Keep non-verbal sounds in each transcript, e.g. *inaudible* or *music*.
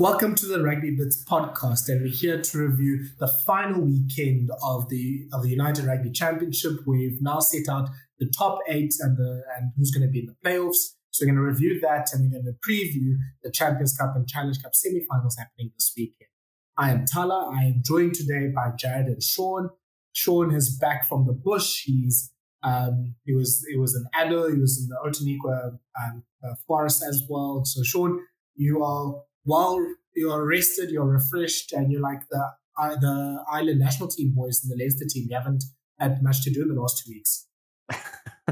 Welcome to the Rugby Bits podcast, and we're here to review the final weekend of the of the United Rugby Championship. We've now set out the top eight and the and who's going to be in the playoffs. So we're going to review that, and we're going to preview the Champions Cup and Challenge Cup semi-finals happening this weekend. I am Thala. I am joined today by Jared and Shaun. Shaun is back from the bush. He's um, he was he was in Addo, he was in the Outeniqua um, uh, forest as well. So Shaun, you are while you're rested, you're refreshed, and you're like the uh, the Ireland national team boys and the Leinster team. You haven't had much to do in the last two weeks. *laughs*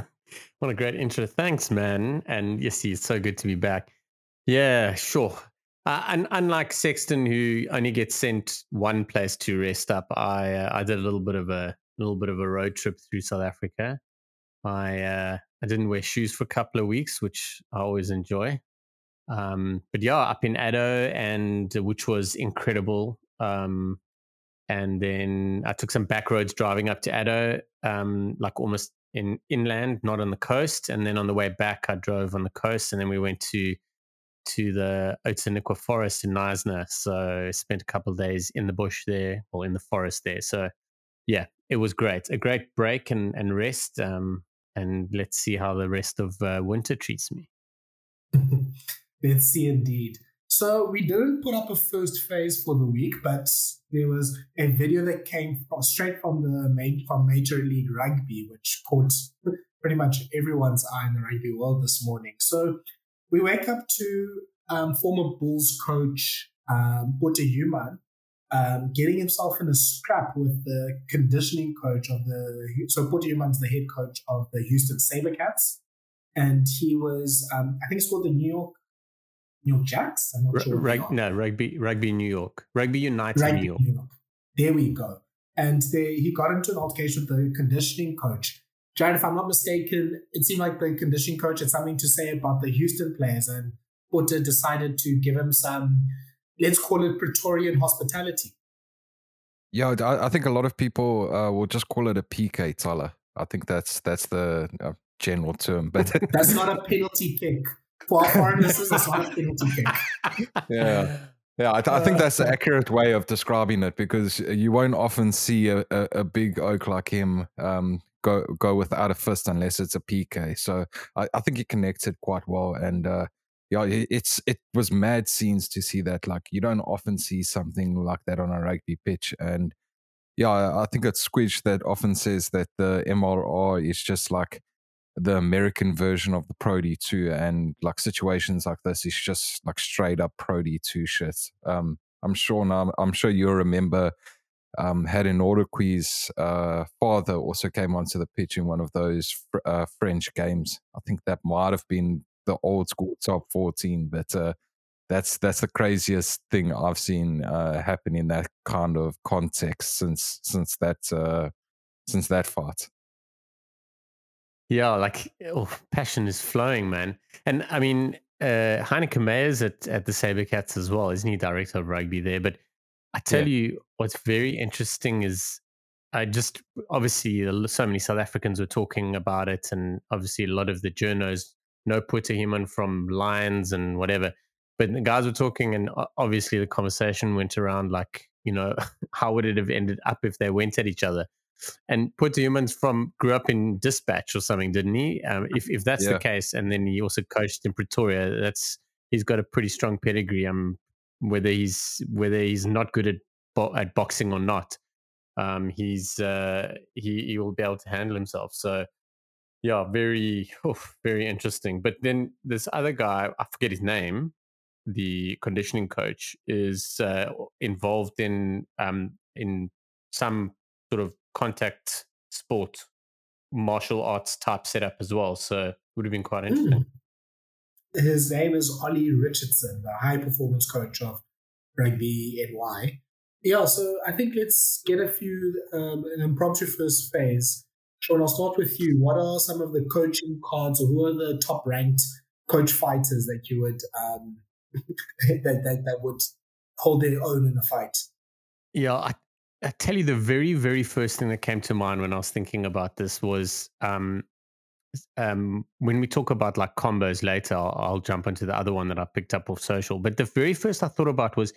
what a great intro! Thanks, man. And yes, it's so good to be back. Yeah, sure. Uh, and unlike Sexton, who only gets sent one place to rest up, I uh, I did a little bit of a little bit of a road trip through South Africa. I uh, I didn't wear shoes for a couple of weeks, which I always enjoy. Um, but yeah, up in Addo, and uh, which was incredible. Um, and then I took some back roads driving up to Addo, um, like almost in inland, not on the coast. And then on the way back, I drove on the coast, and then we went to to the Outeniqua forest in Knysna. So spent a couple of days in the bush there, or in the forest there. So yeah, it was great. A great break and and rest. Um, and let's see how the rest of uh, winter treats me. *laughs* Let's see indeed. So we didn't put up a first phase for the week, but there was a video that came from, straight from the main, from Major League Rugby, which caught pretty much everyone's eye in the rugby world this morning. So we wake up to um, former Bulls coach um, Human um, getting himself in a scrap with the conditioning coach of the. So Pote Human's the head coach of the Houston Sabercats, and he was um, I think it's called the New York New York Jacks. I'm not R- sure. Rug- no, rugby, rugby New York, Rugby United rugby New, York. New York. There we go. And they, he got into an altercation with the conditioning coach. Jared, if I'm not mistaken, it seemed like the conditioning coach had something to say about the Houston players, and Pote decided to give him some, let's call it Praetorian hospitality. Yeah, I, think a lot of people uh, will just call it a PK, Tyler. I think that's that's the uh, general term, but *laughs* that's not a penalty kick for foreigners, it's not penalty kick. Yeah. Yeah, I, th- I, think that's the accurate way of describing it because you won't often see a, a, a big oak like him um, go go without a fist unless it's a PK. So I, I think he connected quite well, and uh, yeah, it's it was mad scenes to see that. Like you don't often see something like that on a rugby pitch, and yeah, I think it's Squidge that often says that the MLR is just like the American version of the Pro D2 and like situations like this is just like straight up Pro D2 shit. Um, I'm sure now, I'm sure you'll remember um, Hadden Audequier's uh, father also came onto the pitch in one of those uh, French games. I think that might have been the old school top 14, but uh, that's that's the craziest thing I've seen uh, happen in that kind of context since since that uh, since that fight. Yeah, like oh, passion is flowing, man. And I mean, uh, Heyneke Meyer's at, at the Sabercats as well, isn't he? Director of rugby there. But I tell yeah. you, what's very interesting is I just obviously so many South Africans were talking about it, and obviously a lot of the journos know Pote Human from Lions and whatever. But the guys were talking, and obviously the conversation went around like, you know, *laughs* how would it have ended up if they went at each other? And Humans from grew up in Despatch or something, didn't he? Um, if if that's yeah. the case, and then he also coached in Pretoria, that's he's got a pretty strong pedigree. Um, whether he's whether he's not good at bo- at boxing or not, um, he's uh, he he will be able to handle himself. So yeah, very *laughs* oh, very interesting. But then this other guy, I forget his name, the conditioning coach, is uh, involved in um in some sort of contact sport martial arts type setup as well. So would have been quite interesting. Mm. His name is Ollie Richardson, the high performance coach of Rugby NY. Yeah, so I think let's get a few um, an impromptu first phase. Shaun, I'll start with you. What are some of the coaching cards, or who are the top ranked coach fighters that you would um, *laughs* that, that that would hold their own in a fight? Yeah, I, I tell you, the very, very first thing that came to mind when I was thinking about this was um, um, when we talk about like combos later, I'll, I'll jump into the other one that I picked up off social. But the very first I thought about was,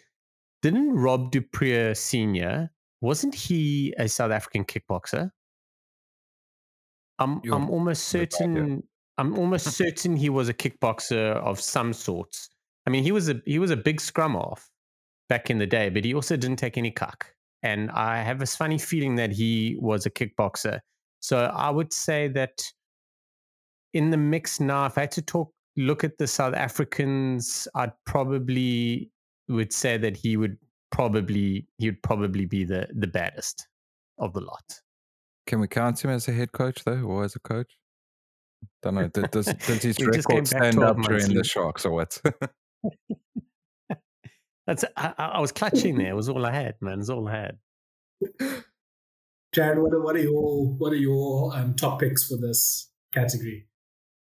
didn't Rob du Preez Senior wasn't he a South African kickboxer? I'm You're I'm almost certain. I'm almost *laughs* certain he was a kickboxer of some sorts. I mean, he was a he was a big scrum off back in the day, but he also didn't take any cuck. And I have this funny feeling that he was a kickboxer. So I would say that in the mix now, if I had to talk, look at the South Africans, I'd probably would say that he would probably he would probably be the the baddest of the lot. Can we count him as a head coach though, or as a coach? Don't know. Does, does *laughs* his record stand up during the. Sharks or what? *laughs* That's I, I I was clutching there. It was all I had, man. It's all I had. Jared, what are, what are your what are your um, top picks for this category?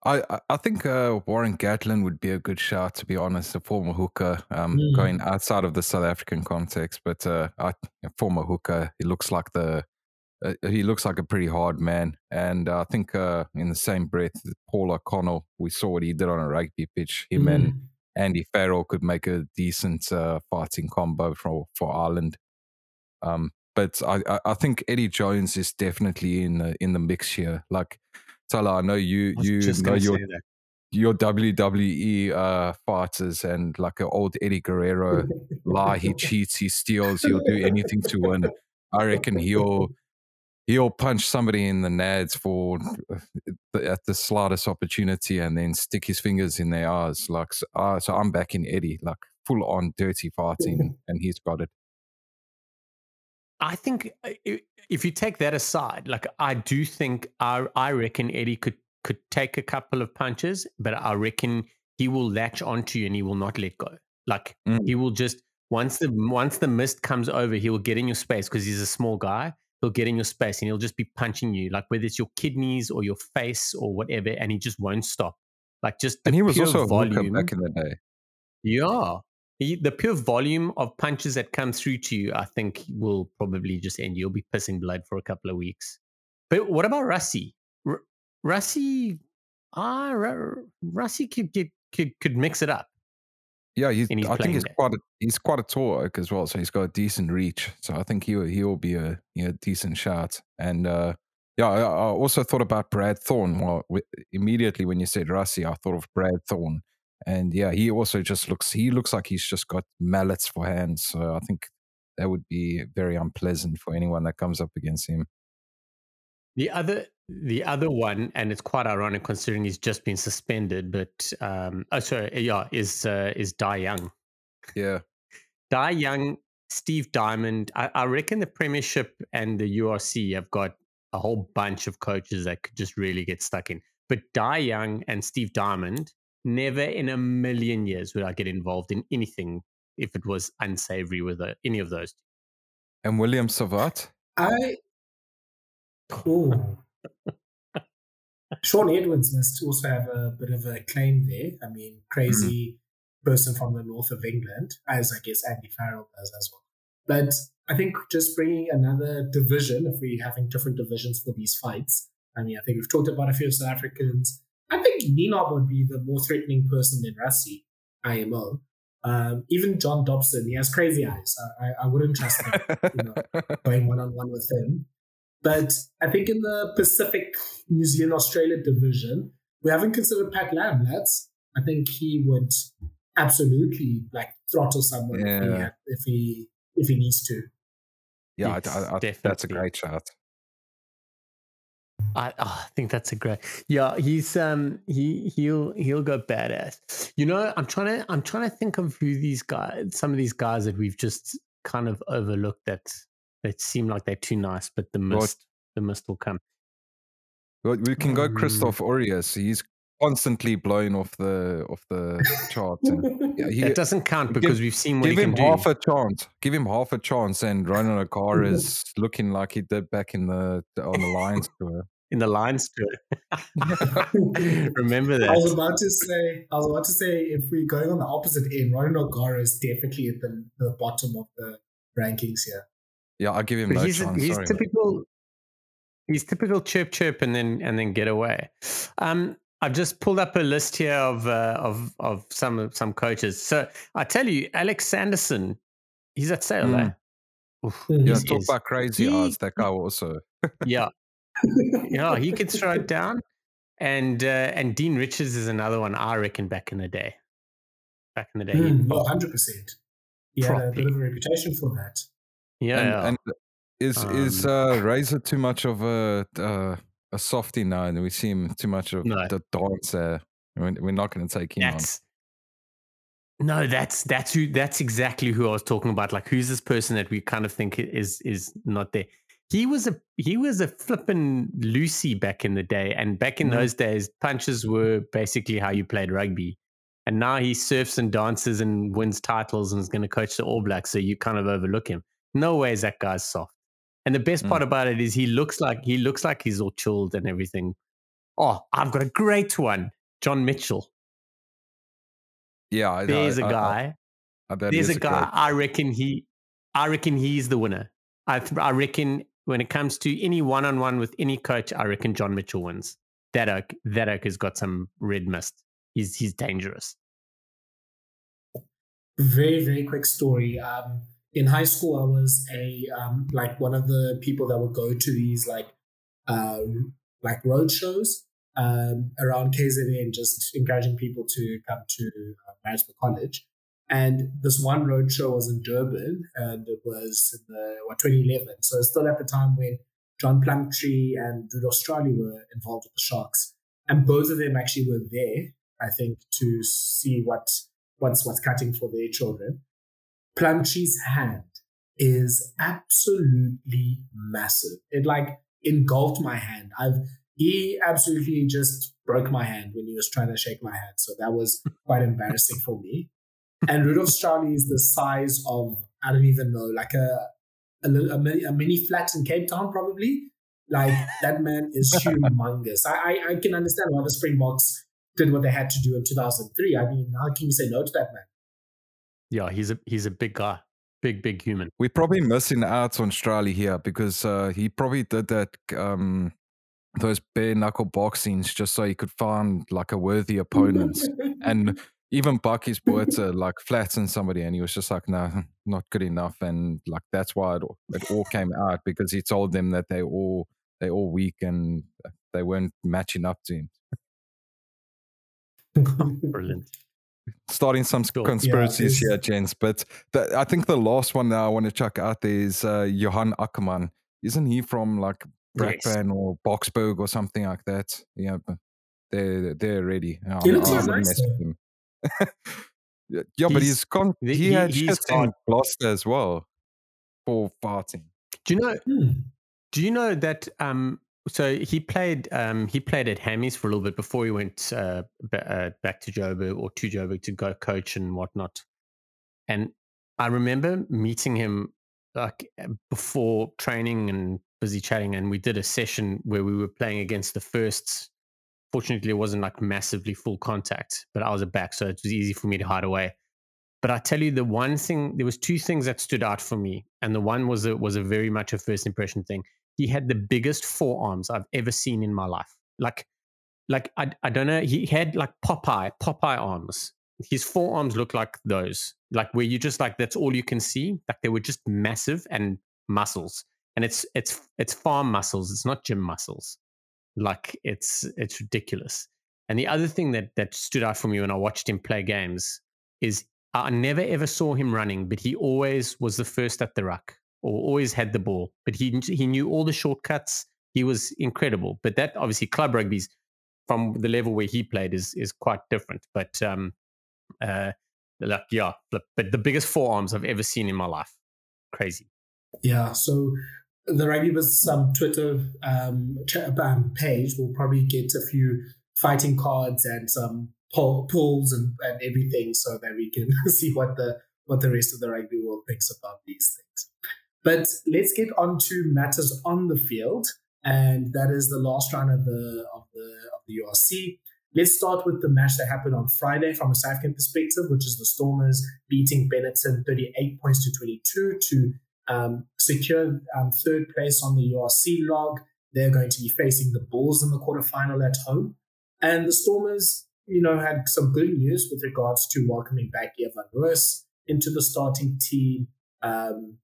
I, I- I think uh, Warren Gatland would be a good shot, to be honest, a former hooker, um, Mm. going outside of the South African context. But uh, I, a former hooker, he looks like the uh, he looks like a pretty hard man. And I think uh, in the same breath, Paul O'Connell, we saw what he did on a rugby pitch. Him and Mm. Andy Farrell could make a decent uh, fighting combo for for Ireland. Um, but I, I, I think Eddie Jones is definitely in the, in the mix here. Like Thala, I know you I you know your your WWE uh, fighters and like an old Eddie Guerrero lie. He *laughs* cheats, he steals, he'll do anything to win. I reckon he'll he'll punch somebody in the nads for uh, at the slightest opportunity and then stick his fingers in their eyes. Like so, uh, so I'm back in Eddie, like full on dirty fighting, and he's got it. I think uh, if you take that aside, like I do think I I reckon Eddie could could take a couple of punches, but I reckon he will latch onto you and he will not let go. Like Mm. he will just once the once the mist comes over, he will get in your space because he's a small guy. He'll get in your space and he'll just be punching you, like whether it's your kidneys or your face or whatever, and he just won't stop. Like just And he was also volume. back in the day. Yeah. He, the pure volume of punches that come through to you, I think, will probably just end. You'll be pissing blood for a couple of weeks. But what about Rassie? R- ah, R- could, get, could could mix it up. Yeah, he's, he's I think he's quite a, he's quite a tall oak as well, so he's got a decent reach. So I think he will- he will be a you know, decent shot. And uh, yeah, I, I also thought about Brad Thorn. Well, w- immediately when you said Rassie, I thought of Brad Thorn. And yeah, he also just looks he looks like he's just got mallets for hands. So I think that would be very unpleasant for anyone that comes up against him. The other the other one, and it's quite ironic considering he's just been suspended. But um, oh, sorry, yeah, is uh, is Dai Young. Yeah, Dai Young, Steve Diamond. I, I reckon the Premiership and the URC have got a whole bunch of coaches that could just really get stuck in. But Dai Young and Steve Diamond, never in a million years would I get involved in anything if it was unsavory with uh, any of those. and William Savat. I oh Shaun Edwards must also have a bit of a claim there. I mean, crazy person from the north of England, as I guess Andy Farrell does as well. But I think just bringing another division, if we're having different divisions for these fights, I mean, I think we've talked about a few South Africans. I think Nienaber would be the more threatening person than Rassie, IMO. Um, even John Dobson, he has crazy eyes. I, I, I wouldn't trust him you know, *laughs* going one on one with him. But I think in the Pacific, New Zealand, Australia division, we haven't considered Pat Lam, lads. I think he would absolutely like throttle someone if, he, Yeah. if he if he needs to. yeah, I, Yes, I, I think that's a great shot. I, oh, I think that's a great. Yeah, he's um he he'll he'll go badass. You know, I'm trying to I'm trying to think of who these guys, some of these guys that we've just kind of overlooked that that seem like they're too nice, but the Well, mist the mist will come. Well, we can go Um, Christophe Urios. He's constantly blowing off the off the chart. And yeah, he, that doesn't count give- because we've seen what give he him can do. half a chance. Give him half a chance, and Ronan O'Carr is *laughs* looking like he did back in the on the Lions tour. in the Lions tour. *laughs* *laughs* Remember that. I was about to say, I was about to say, if we're going on the opposite end, Ronan O'Gara is definitely at the, the bottom of the rankings here. Yeah, I give him But he's a, he's sorry. typical. he's typical chirp chirp and then and then get away. Um, I've just pulled up a list here of uh, of of some some coaches. So I tell you, Alex Sanderson, he's at Sale. Mm. Eh? Oof, yeah, talk is. about crazy he, odds. That guy also. yeah, *laughs* yeah, he could throw it down. And uh, and Dean Richards is another one I reckon back in the day. Back in the day, mm, hundred percent. He had a bit of a reputation for that. Yeah, and, yeah. and is um, is uh, Razor too much of a uh, a softy now? And we see him too much of no. the dancer. We're, we're not going to take him that's, on. No, that's that's who that's exactly who I was talking about. Like, who's this person that we kind of think is is not there? He was a he was a flippin' Lucy back in the day, and back in mm. those days, punches were basically how you played rugby. And now he surfs and dances and wins titles and is going to coach the All Blacks. So you kind of overlook him. No way is that guy's soft. And the best mm. part about it is he looks like he looks like he's all chilled and everything. Oh, I've got a great one, John Mitchell. Yeah, there's I, a guy. I, I, there's a guy. Great. I reckon he. I reckon he's the winner. I I reckon when it comes to any one on one with any coach, I reckon John Mitchell wins. That oak, that oak has got some red mist. He's he's dangerous. Very very quick story. Um, in high school, I was a um, like one of the people that would go to these like uh, like road shows um, around KZN, just encouraging people to come to uh, College. And this one road show was in Durban, and it was in the what 2011. So still at the time when John Plumtree and Rudolf Straeuli were involved with the Sharks, and both of them actually were there. I think to see what what's what's cutting for their children. Plumtree's hand is absolutely massive. It like engulfed my hand. I've he absolutely just broke my hand when he was trying to shake my hand. So that was *laughs* quite embarrassing for me. And Rudolf Straeuli is the size of I don't even know, like a a, a, mini, a mini flat in Cape Town, probably. Like that man is *laughs* humongous. I, I, I can understand why the Springboks did what they had to do in 2003. I mean, how can you say no to that man? Yeah, he's a he's a big guy, big big human. We're probably missing out on Straeuli here because uh, he probably did that um, those bare knuckle boxings just so he could find like a worthy opponent. and *laughs* even Bakkies Botha like flattened somebody, and he was just like, "No, not good enough." And like that's why it, it all came out because he told them that they all they all weak and they weren't matching up to him. Brilliant starting some cool. conspiracies yeah, here, gents. But the, I think the last one that I want to check out is uh, Johan Ackermann. Isn't he from like yes. or Boksburg or something like that? Yeah, they're they're ready. He looks so nice. *laughs* yeah, he's, but he's gone. He, he had he's in Gloucester as well for farting. Do you know? Hmm. Do you know that um, so he played um, he played at Hammies for a little bit before he went uh, b- uh, back to Joburg or to Joburg to go coach and whatnot. And I remember meeting him like before training and busy chatting, and we did a session where we were playing against the firsts. Fortunately, it wasn't like massively full contact, but I was a back, so it was easy for me to hide away. But I tell you, the one thing there was two things that stood out for me, and the one was a, was a very much a first impression thing he had the biggest forearms I've ever seen in my life. Like, like I, I don't know. He had like Popeye, Popeye arms. His forearms look like those, like where you just like that's all you can see. Like they were just massive and muscles, and it's it's it's farm muscles. It's not gym muscles. Like it's it's ridiculous. And the other thing that that stood out for me when I watched him play games is I never ever saw him running, but he always was the first at the ruck or always had the ball, but he he knew all the shortcuts. He was incredible. But that obviously club rugby's from the level where he played is is quite different. But um, uh, like yeah, but the biggest forearms I've ever seen in my life, crazy. Yeah. So the rugby was some Twitter um, um, page will probably get a few fighting cards and some polls and, and everything so that we can *laughs* see what the what the rest of the rugby world thinks about these things. But let's get on to matters on the field, and that is the last round of the of the of the URC. Let's start with the match that happened on Friday from a South African perspective, which is the Stormers beating Benetton 38 points to 22 to um, secure um, third place on the URC log. they're going to be facing the Bulls in the quarterfinal at home. And the Stormers, you know, had some good news with regards to welcoming back Evan Roos into the starting team. Um,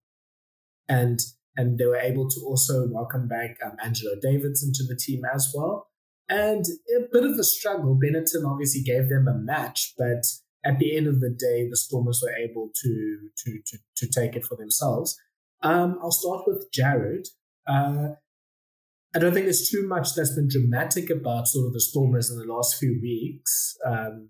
and and they were able to also welcome back um, Angelo Davidson to the team as well. And a bit of a struggle. Benetton obviously gave them a match, but at the end of the day, the Stormers were able to to to, to take it for themselves. Um, I'll start with Jared. Uh, I don't think there's too much that's been dramatic about sort of the Stormers in the last few weeks. Um,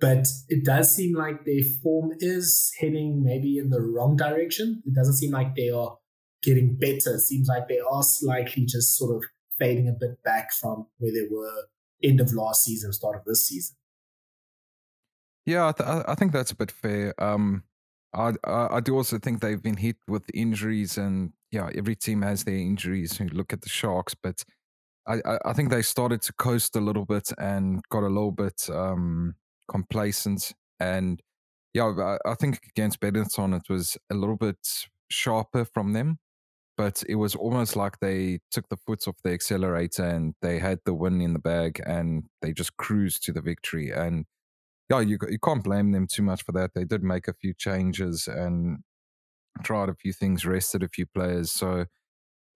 but it does seem like their form is heading maybe in the wrong direction. It doesn't seem like they are getting better. It seems like they are slightly just sort of fading a bit back from where they were end of last season, start of this season. Yeah, I, th- I think that's a bit fair. Um, I, I do also think they've been hit with injuries, and yeah, every team has their injuries. You look at the Sharks, but I, I think they started to coast a little bit and got a little bit um, complacent. And yeah, I, think against Benetton it was a little bit sharper from them, but it was almost like they took the foot off the accelerator and they had the win in the bag and they just cruised to the victory. And yeah, you you can't blame them too much for that. They did make a few changes and tried a few things, rested a few players. So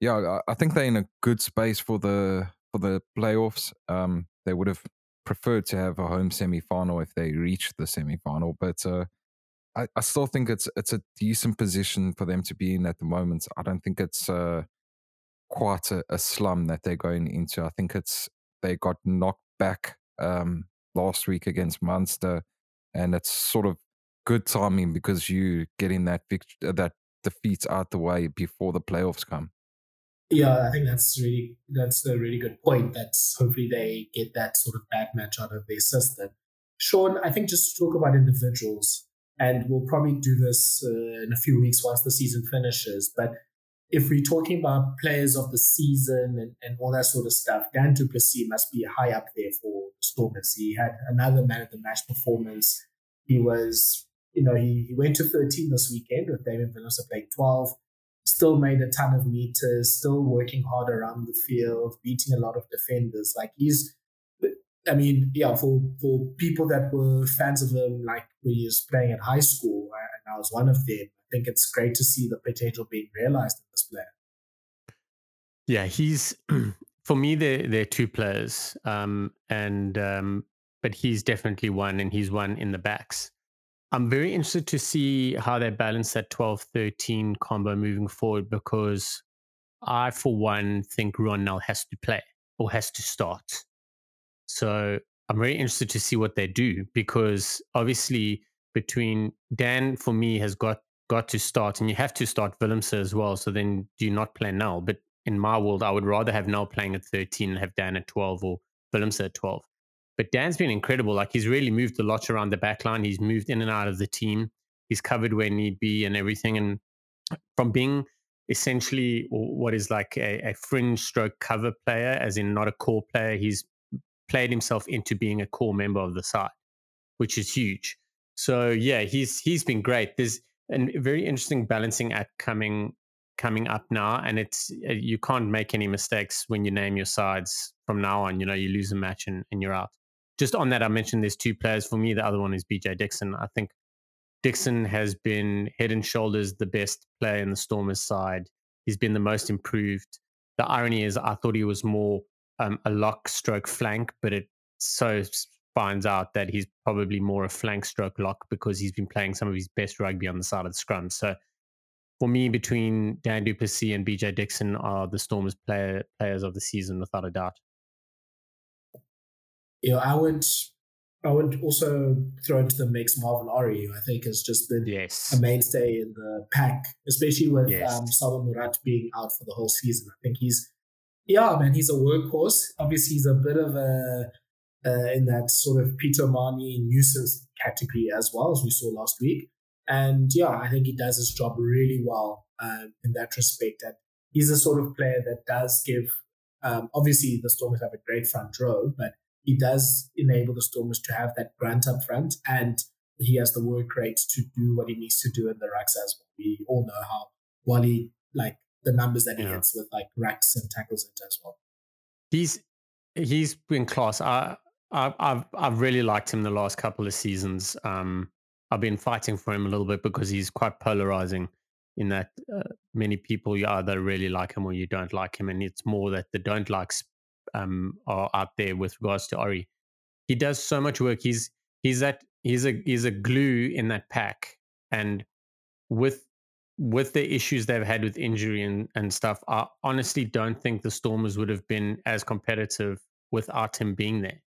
yeah, I, I think they're in a good space for the for the playoffs. Um, they would have preferred to have a home semi final if they reach the semi final, but uh, I, I still think it's it's a decent position for them to be in at the moment. I don't think it's uh, quite a, a slum that they're going into. I think it's they got knocked back um, last week against Munster, and it's sort of good timing because you getting that vict- uh, that defeat out the way before the playoffs come. Yeah, I think that's really that's a really good point. That's hopefully they get that sort of bad match out of their system. Shaun, I think just to talk about individuals, and we'll probably do this uh, in a few weeks once the season finishes. But if we're talking about players of the season and, and all that sort of stuff, Dan du Plessis must be high up there for Stormers. He had another man of the match performance. He was, you know, he, he went to 13 this weekend with Damian Willemse playing 12, still made a ton of meters, still working hard around the field, beating a lot of defenders. Like he's I mean, yeah, for for people that were fans of him, like when he was playing at high school, and I was one of them. I think it's great to see the potential being realized in this player. Yeah, he's *clears throat* for me. They're they're two players, um, and um, but he's definitely one, and he's one in the backs. I'm very interested to see how they balance that 12-13 combo moving forward because I, for one, think Ronell has to play or has to start. So I'm very interested to see what they do because obviously between Dan for me has got got to start and you have to start Willemse as well. So then do you not play Nel? But in my world, I would rather have Nel playing at 13 and have Dan at 12 or Willemse at 12. But Dan's been incredible. Like he's really moved a lot around the back line. He's moved in and out of the team. He's covered where need be and everything. And from being essentially what is like a, a fringe stroke cover player, as in not a core player, he's played himself into being a core member of the side, which is huge. So yeah, he's he's been great. There's a very interesting balancing act coming coming up now, and it's uh, you can't make any mistakes when you name your sides from now on. You know, you lose a match and, and you're out. Just on that, I mentioned there's two players for me. The other one is BJ Dixon. I think Dixon has been head and shoulders the best player in the Stormers side. He's been the most improved. The irony is, I thought he was more um, a lock stroke flank, but it so finds out that he's probably more a flank stroke lock because he's been playing some of his best rugby on the side of the scrum. So for me, between Dan du Plessis and BJ Dixon are the Stormers player, players of the season without a doubt. Yeah, I would I would also throw into the mix Marvin Orie, I think has just been yes. a mainstay in the pack, especially with yes. um, Moerat being out for the whole season. I think he's yeah, man, he's a workhorse. Obviously, he's a bit of a uh, in that sort of Peter O'Mahony nuisance category as well as we saw last week. And yeah, I think he does his job really well um, in that respect. And he's the sort of player that does give. Um, obviously, the Stormers have a great front row, but he does enable the Stormers to have that grunt up front, and he has the work rate to do what he needs to do in the rucks as well. We all know how Wally like the numbers that he yeah. hits with like racks and tackles it as well. He's he's been class. I, I I've I've really liked him the last couple of seasons. Um, I've been fighting for him a little bit because he's quite polarizing in that uh, many people you either really like him or you don't like him, and it's more that the don't likes um, are out there with regards to Ori. He does so much work. He's he's that he's a he's a glue in that pack, and with with the issues they've had with injury and, and stuff, I honestly don't think the Stormers would have been as competitive without him being there.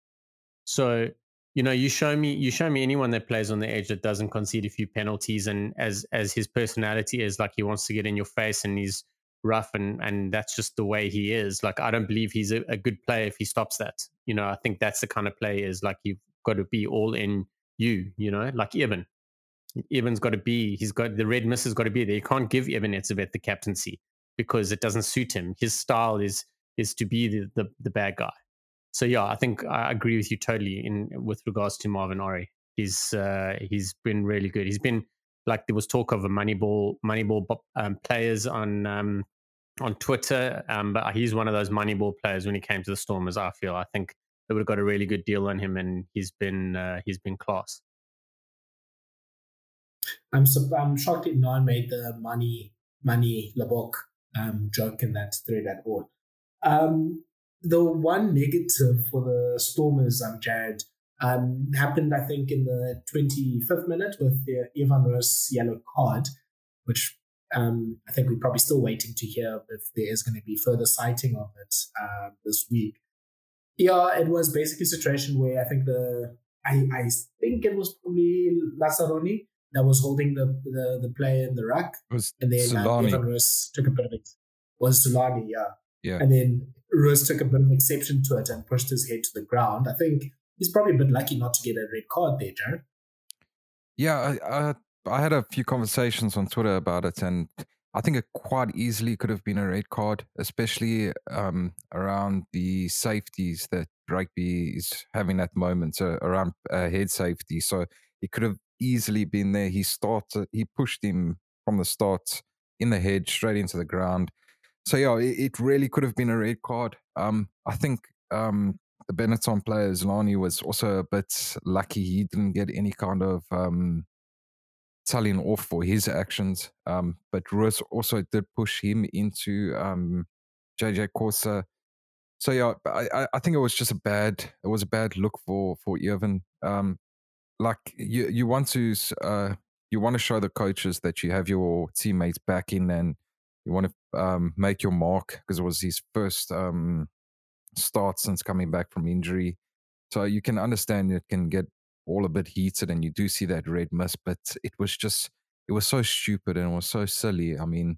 So you know, you show me you show me anyone that plays on the edge that doesn't concede a few penalties, and as as his personality is, like he wants to get in your face and he's rough, and and that's just the way he is. Like I don't believe he's a, a good player if he stops that. You know, I think that's the kind of play is like you've got to be all in you. You know, like Evan. Evan's got to be. He's got the red miss has got to be there. You can't give Eben Etzebeth the captaincy because it doesn't suit him. His style is is to be the, the, the bad guy so yeah, I think I agree with you totally in with regards to Marvin Orie. He's uh, he's been really good. He's been like there was talk of a Moneyball Moneyball um, players on um, on Twitter, um, but he's one of those Moneyball players when he came to the Stormers. I feel I think they would have got a really good deal on him, and he's been uh, he's been class. I'm so, I'm shocked that no one made the money money Labok um, joke in that thread at all. Um, the one negative for the Stormers, um, Jared, um, happened, I think, in the 25th minute with the Evan Roos yellow card, which um, I think we're probably still waiting to hear if there is going to be further citing of it uh, this week. Yeah, it was basically a situation where I think the I, I think it was probably Lazzaroni that was holding the the, the player in the ruck, and then uh, Evan took a bit of it. Was Zuliani, yeah. Yeah. And then Roos took a bit of exception to it and pushed his head to the ground. I think he's probably a bit lucky not to get a red card there, Jared. Yeah, I, I, I had a few conversations on Twitter about it, and I think it quite easily could have been a red card, especially um, around the safeties that rugby is having at the moment, so around uh, head safety. So he could have easily been there. He started, he pushed him from the start in the head straight into the ground so yeah, it, it, really could have been a red card. Um, I think um, the Benetton player Zuliani was also a bit lucky. He didn't get any kind of um, telling off for his actions. Um, but Roos also did push him into um, JJ Corsa. So yeah, I, I think it was just a bad it was a bad look for for Evan. Um, like you you want to uh, you want to show the coaches that you have your teammates back in and you want to um, make your mark because it was his first um, start since coming back from injury. So you can understand it can get all a bit heated and you do see that red mist, but it was just, it was so stupid and it was so silly. I mean,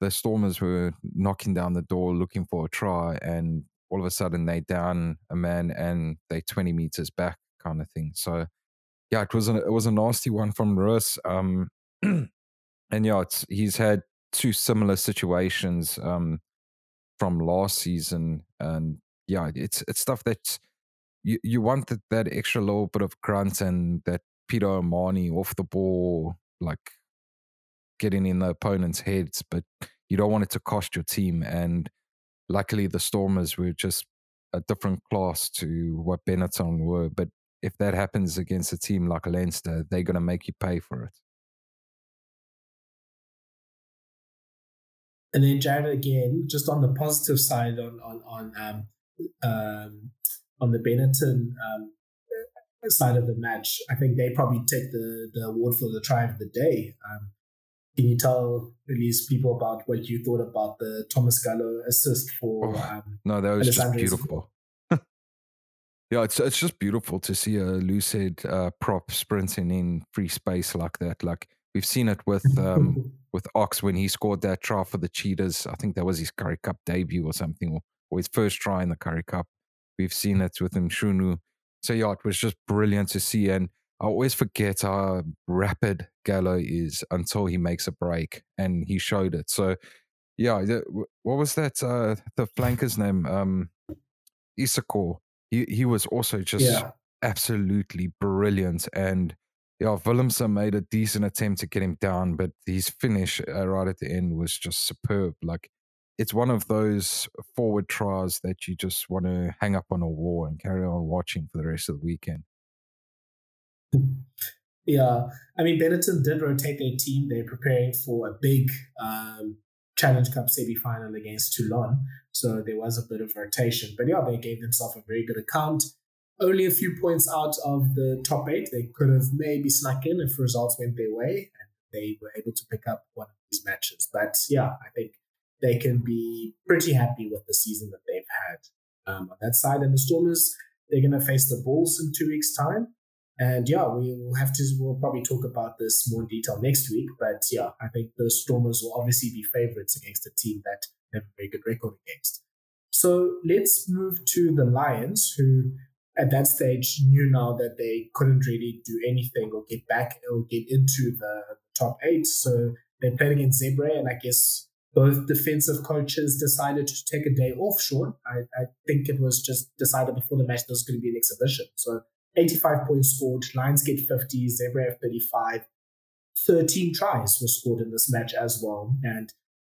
the Stormers were knocking down the door looking for a try and all of a sudden they down a man and they 20 meters back kind of thing. So yeah, it was a, it was a nasty one from Roos. Um, *clears throat* and yeah, he's had two similar situations um, from last season, and yeah, it's it's stuff that you you want that, extra little bit of grunt and that Peter O'Mahony off the ball, like getting in the opponent's heads, but you don't want it to cost your team. And luckily, the Stormers were just a different class to what Benetton were. But if that happens against a team like Leinster, they're going to make you pay for it. And then Jared again, just on the positive side, on on on um, um, on the Benetton um, side of the match, I think they probably take the the award for the try of the day. Um, can you tell at least people about what you thought about the Thomas Gallo assist for? Oh, um, no, that was just beautiful. *laughs* yeah, it's it's just beautiful to see a lucid uh, prop sprinting in free space like that. Like we've seen it with *laughs* um, with Ox when he scored that try for the Cheetahs. I think that was his Currie Cup debut or something, or, or his first try in the Currie Cup. We've seen it with Mshunu. So yeah, it was just brilliant to see. And I always forget how rapid Gallo is until he makes a break, and he showed it. So yeah, the, what was that? Uh, the flanker's name, um, Izekor. He he was also just yeah. absolutely brilliant and yeah, Willemse made a decent attempt to get him down, but his finish uh, right at the end was just superb. Like it's one of those forward tries that you just want to hang up on a wall and carry on watching for the rest of the weekend. *laughs* Yeah, I mean Benetton did rotate their team. They're preparing for a big um, Challenge Cup semi-final against Toulon, so there was a bit of rotation. But yeah, they gave themselves a very good account. Only a few points out of the top eight. They could have maybe snuck in if results went their way, and they were able to pick up one of these matches. But yeah, I think they can be pretty happy with the season that they've had um, on that side. And the Stormers, they're going to face the Bulls in two weeks' time. And yeah, we will have to, we'll probably talk about this more in detail next week. But yeah, I think the Stormers will obviously be favorites against a team that have a very good record against. So let's move to the Lions, who at that stage knew now that they couldn't really do anything or get back or get into the top eight. So they played against Zebre, and I guess both defensive coaches decided to take a day off, Shaun. I, I think it was just decided before the match there was going to be an exhibition. So 85 points scored, Lions get 50, Zebre have 35. 13 tries were scored in this match as well. And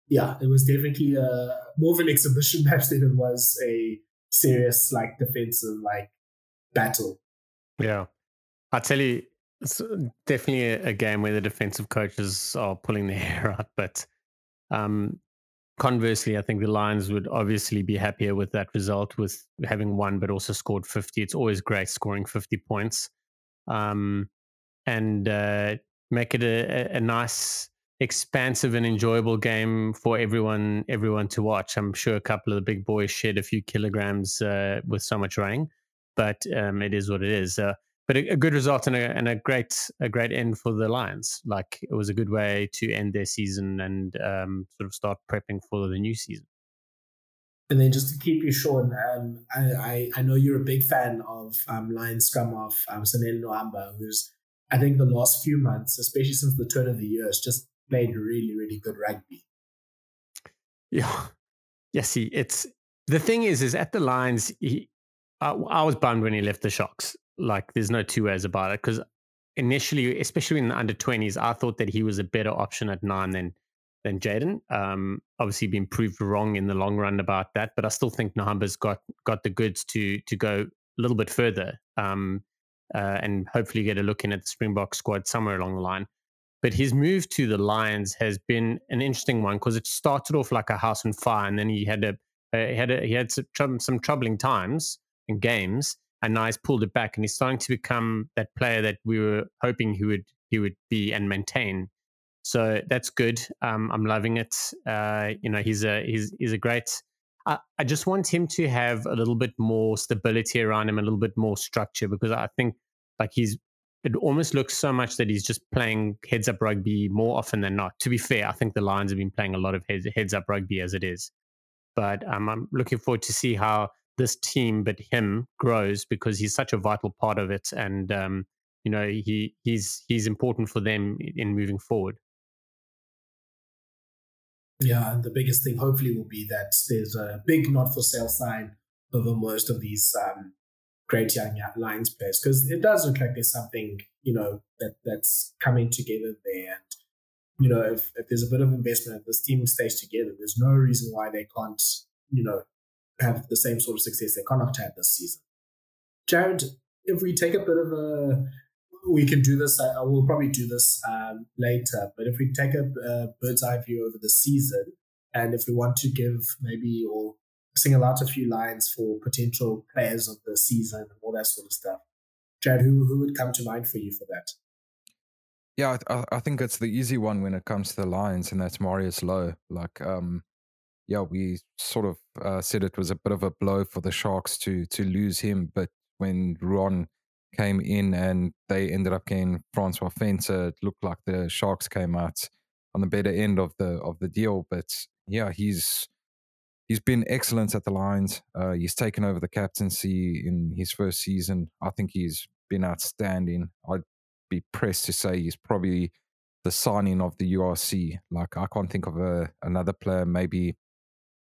yeah, it was definitely a, more of an exhibition *laughs* match than it was a serious, like, defensive, like, battle. Yeah. I tell you, it's definitely a, a game where the defensive coaches are pulling their hair out, but um, conversely, I think the Lions would obviously be happier with that result, with having won but also scored 50. It's always great scoring 50 points, um, and uh, make it a, a, nice, expansive, and enjoyable game for everyone everyone to watch. I'm sure a couple of the big boys shed a few kilograms uh, with so much rain, but um, it is what it is. Uh, but a, a, good result and a, and a great a great end for the Lions. Like it was a good way to end their season and um, sort of start prepping for the new season. And then just to keep you short, um, I, I, I know you're a big fan of um, Lions scrum off um, Sanele Nohamba, who's I think the last few months, especially since the turn of the year, has just played really really good rugby. Yeah, yeah. See, it's the thing is, is at the Lions, he, I, I was bummed when he left the Sharks like, there's no two ways about it. Because initially, especially in the under 20s, I thought that he was a better option at nine than than Jaden. Um, obviously, been proved wrong in the long run about that, but I still think Nohamba's got got the goods to to go a little bit further um, uh, and hopefully get a look in at the Springbok squad somewhere along the line. But his move to the Lions has been an interesting one because it started off like a house on fire, and then he had a uh, he had a, he had some, some troubling times in games, and now he's pulled it back, and he's starting to become that player that we were hoping he would he would be and maintain. So that's good. Um, I'm loving it. Uh, you know, he's a he's he's a great. I, I just want him to have a little bit more stability around him, a little bit more structure, because I think like he's it almost looks so much that he's just playing heads up rugby more often than not. To be fair, I think the Lions have been playing a lot of heads, heads up rugby as it is. But um, I'm looking forward to see how this team, but him grows because he's such a vital part of it, and um, you know he he's he's important for them in moving forward. Yeah, and the biggest thing hopefully will be that there's a big not for sale sign over most of these um, great young Lions players because it does look like there's something you know that that's coming together there. And you know, if, if there's a bit of investment, if this team stays together, there's no reason why they can't you know have the same sort of success that Connacht had this season. Jared, if we take a bit of a, we can do this. I will probably do this um, later. But if we take a, a, bird's eye view over the season, and if we want to give maybe or single out a few lines for potential players of the season and all that sort of stuff, Jared, who who would come to mind for you for that? Yeah, I, I think it's the easy one when it comes to the Lions, and that's Marius Louw. Like, um, yeah, we sort of uh, said it was a bit of a blow for the Sharks to to lose him. But when Ruan came in and they ended up getting Francois Venter, it looked like the Sharks came out on the better end of the of the deal. But yeah, he's he's been excellent at the Lions. Uh, he's taken over the captaincy in his first season. I think he's been outstanding. I'd be pressed to say he's probably the signing of the URC. Like I can't think of a, another player, maybe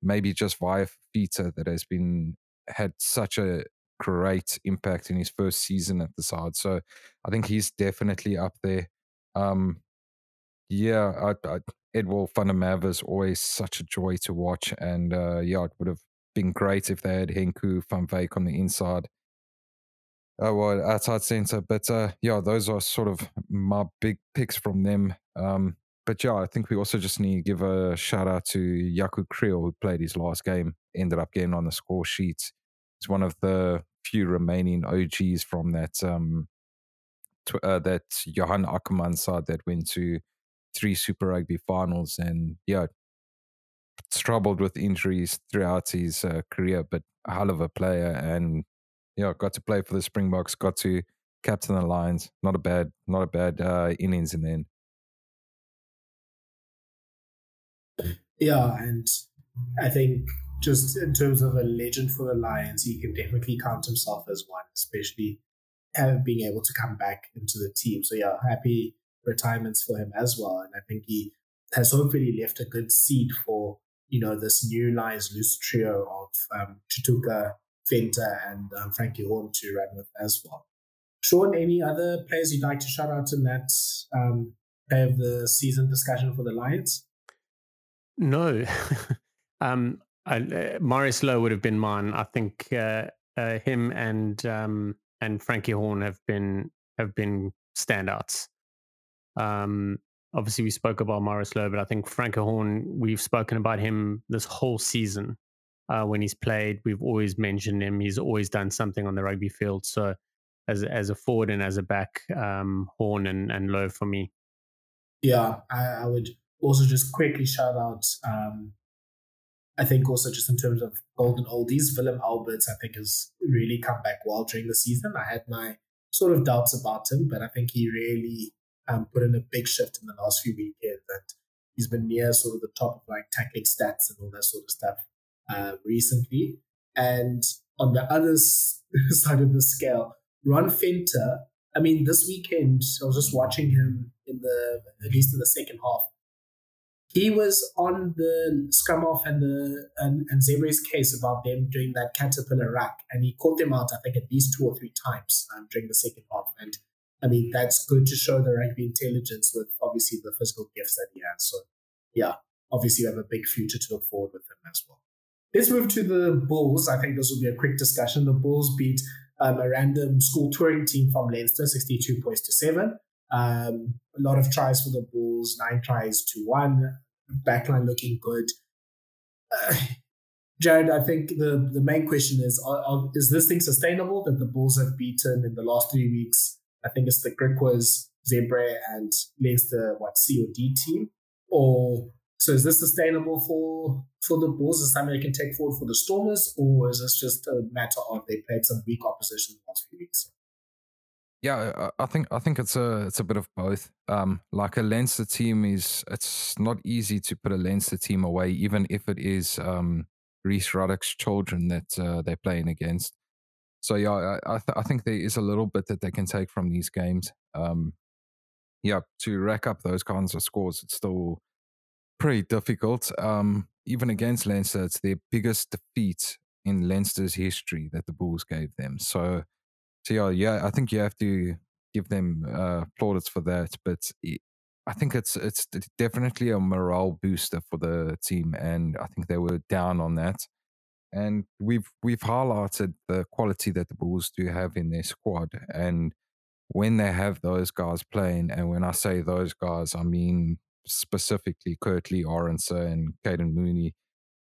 maybe just via Fita that has been had such a great impact in his first season at the side. So I think he's definitely up there. Um, yeah, I, I, van der is always such a joy to watch. And uh, yeah, it would have been great if they had Henco van Wyk on the inside. Uh, well, outside centre. But uh, yeah, those are sort of my big picks from them. Um, but yeah, I think we also just need to give a shout out to Jaco Kriel, who played his last game, ended up getting on the score sheet. He's one of the few remaining OGs from that um, tw- uh, that Johan Ackermann side that went to three Super Rugby finals, and yeah, struggled with injuries throughout his uh, career, but a hell of a player, and yeah, got to play for the Springboks, got to captain the Lions. Not a bad, not a bad uh, innings in the end. Yeah, and I think just in terms of a legend for the Lions, he can definitely count himself as one, especially having being able to come back into the team. So yeah, happy retirements for him as well. And I think he has hopefully left a good seed for, you know, this new Lions loose trio of um, Venter, and um, Francke Horn to run with as well. Shaun, any other players you'd like to shout out in that um, of the season discussion for the Lions? No. *laughs* um, I, uh, Marius Louw would have been mine. I think uh, uh, him and um, and Francke Horn have been have been standouts. Um, obviously, we spoke about Marius Louw, but I think Francke Horn. We've spoken about him this whole season. Uh, when he's played, we've always mentioned him. He's always done something on the rugby field. So, as as a forward and as a back, um, Horn and and Louw for me. Yeah, I, I would also just quickly shout out um, I think also just in terms of golden oldies, Willem Alberts, I think has really come back well during the season. I had my sort of doubts about him, but I think he really um, put in a big shift in the last few weekends. And he's been near sort of the top of like tackling stats and all that sort of stuff uh, recently. And on the other *laughs* side of the scale, Ruan Venter. I mean, this weekend I was just watching him in the at least in the second half he was on the scrum off and the and, and Zebre's case about them doing that caterpillar ruck, and he caught them out, I think, at least two or three times um, during the second half. And I mean, that's good to show the rugby intelligence with obviously the physical gifts that he has. So, yeah, obviously, you have a big future to look forward with him as well. Let's move to the Bulls. I think this will be a quick discussion. The Bulls beat um, a random school touring team from Leinster, 62 points to seven. Um, a lot of tries for the Bulls, nine tries to one backline looking good. Uh, Jared, I think the, the main question is are, are, is this thing sustainable that the Bulls have beaten in the last three weeks? I think it's the Griquas, Zebre, and Leinster, what, C or D team? Or so is this sustainable for for the Bulls? Is something they can take forward for the Stormers, or is this just a matter of they played some weak opposition the last few weeks? Yeah, I think I think it's a it's a bit of both. Um, like a Leinster team is it's not easy to put a Leinster team away, even if it is um, Rhys Ruddock's children that uh, they're playing against. So yeah, I I, th- I, think there is a little bit that they can take from these games. Um, yeah, to rack up those kinds of scores, it's still pretty difficult. Um, even against Leinster, it's their biggest defeat in Leinster's history that the Bulls gave them. So so yeah, yeah, I think you have to give them uh, plaudits for that. But I think it's it's definitely a morale booster for the team, and I think they were down on that. And we've we've highlighted the quality that the Bulls do have in their squad, and when they have those guys playing, and when I say those guys, I mean specifically Kurt Lee Arendse and Canan Moodie,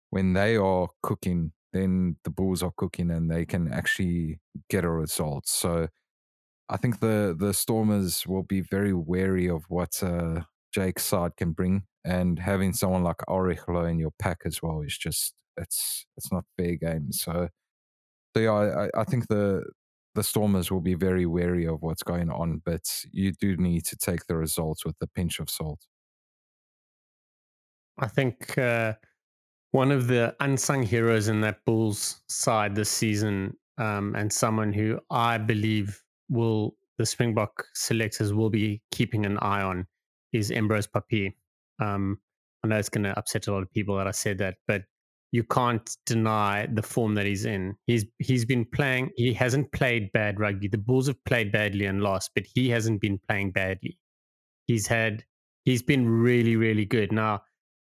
when they are cooking then the Bulls are cooking and they can actually get a result. So I think the the Stormers will be very wary of what uh, Jake's side can bring, and having someone like Elrigh Louw in your pack as well is just it's it's not fair game. So, so yeah, I, I think the the Stormers will be very wary of what's going on, but you do need to take the results with a pinch of salt. I think uh, one of the unsung heroes in that Bulls side this season, um, and someone who I believe will the Springbok selectors will be keeping an eye on, is Ambrose Papier. Um, I know it's going to upset a lot of people that I said that, but you can't deny the form that he's in. He's he's been playing. He hasn't played bad rugby. The Bulls have played badly and lost, but he hasn't been playing badly. He's had He's been really, really good. Now,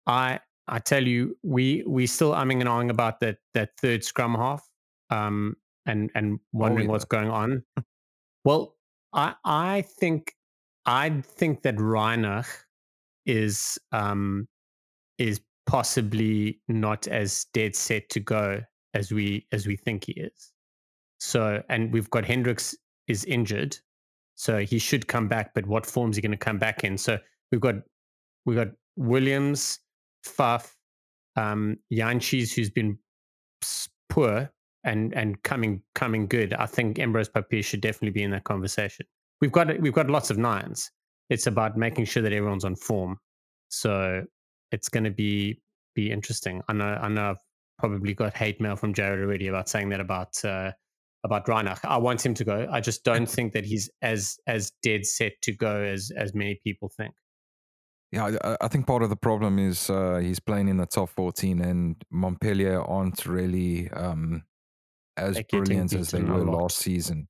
I I tell you, we we still umming and ahhing about that that third scrum half, um, and and wondering oh, yeah. what's going on. *laughs* well, I I think I think that Reinach is um is possibly not as dead set to go as we as we think he is. So, and we've got Hendrikse is injured, so he should come back. But what form is he going to come back in? So we've got we've got Williams, Faf, um, Jantjies, who's been poor and and coming coming good. I think Ambrose Papier should definitely be in that conversation. We've got we've got lots of nines. It's about making sure that everyone's on form. So it's going to be be interesting. I know I know I've probably got hate mail from Jared already about saying that about uh, about Reinach. I want him to go. I just don't think that he's as as dead set to go as as many people think. Yeah, I, I think part of the problem is uh, he's playing in the top 14, and Montpellier aren't really um, as brilliant as they were last season.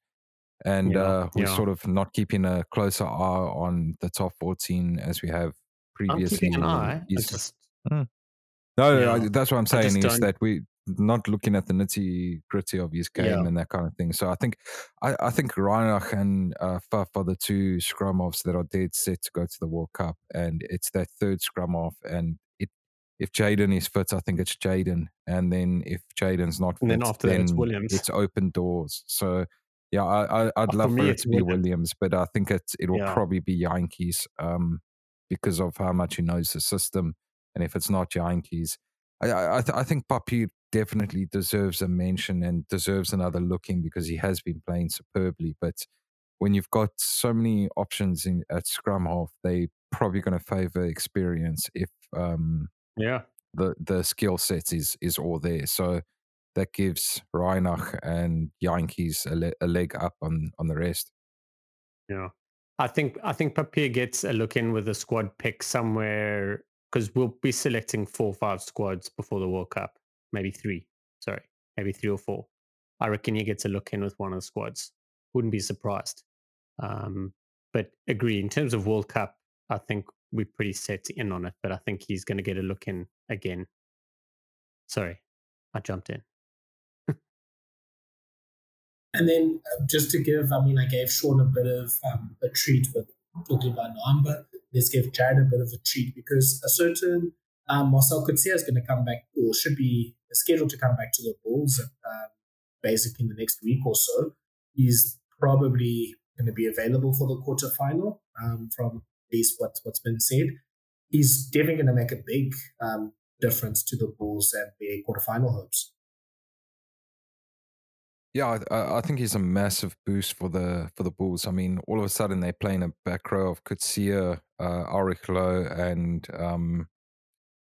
And yeah, uh, we're yeah. sort of not keeping a closer eye on the top 14 as we have previously. I'm keeping an eye. Just, mm. No, yeah. I, that's what I'm saying is that we not looking at the nitty gritty of his game yeah. and that kind of thing. So I think I, I think Reinach and uh, Faf are the two scrum offs that are dead set to go to the World Cup, and it's that third scrum off. And it, if Jaden is fit, I think it's Jaden, and then if Jaden's not fit, then after then that it's Williams. It's open doors. So yeah, I, I would love for, for it to be Williams. Williams, but I think it it will yeah. probably be Jantjies um, because of how much he knows the system, and if it's not Jantjies. I I, th- I think Papier definitely deserves a mention and deserves another looking because he has been playing superbly. But when you've got so many options in at scrum half, they probably going to favor experience if um, yeah the the skill set is is all there. So that gives Reinach and Jantjies a, le- a leg up on on the rest. Yeah. I think I think Papier gets a look in with a squad pick somewhere because we'll be selecting four or five squads before the World Cup maybe three. Sorry, maybe three or four. I reckon he gets a look in with one of the squads. Wouldn't be surprised. Um, but agree in terms of World Cup, I think we're pretty set in on it. But I think he's going to get a look in again. Sorry, I jumped in. *laughs* and then uh, just to give, I mean, I gave Shaun a bit of um, a treat with talking about number. Let's give Jared a bit of a treat because a certain um, Marcell Coetzee is going to come back or should be scheduled to come back to the Bulls um, basically in the next week or so. He's probably going to be available for the quarterfinal um, from at least what, what's been said. He's definitely going to make a big um, difference to the Bulls and their quarterfinal hopes. Yeah, I, I, think he's a massive boost for the for the Bulls. I mean, all of a sudden they're playing a back row of Coetzee, uh, and um,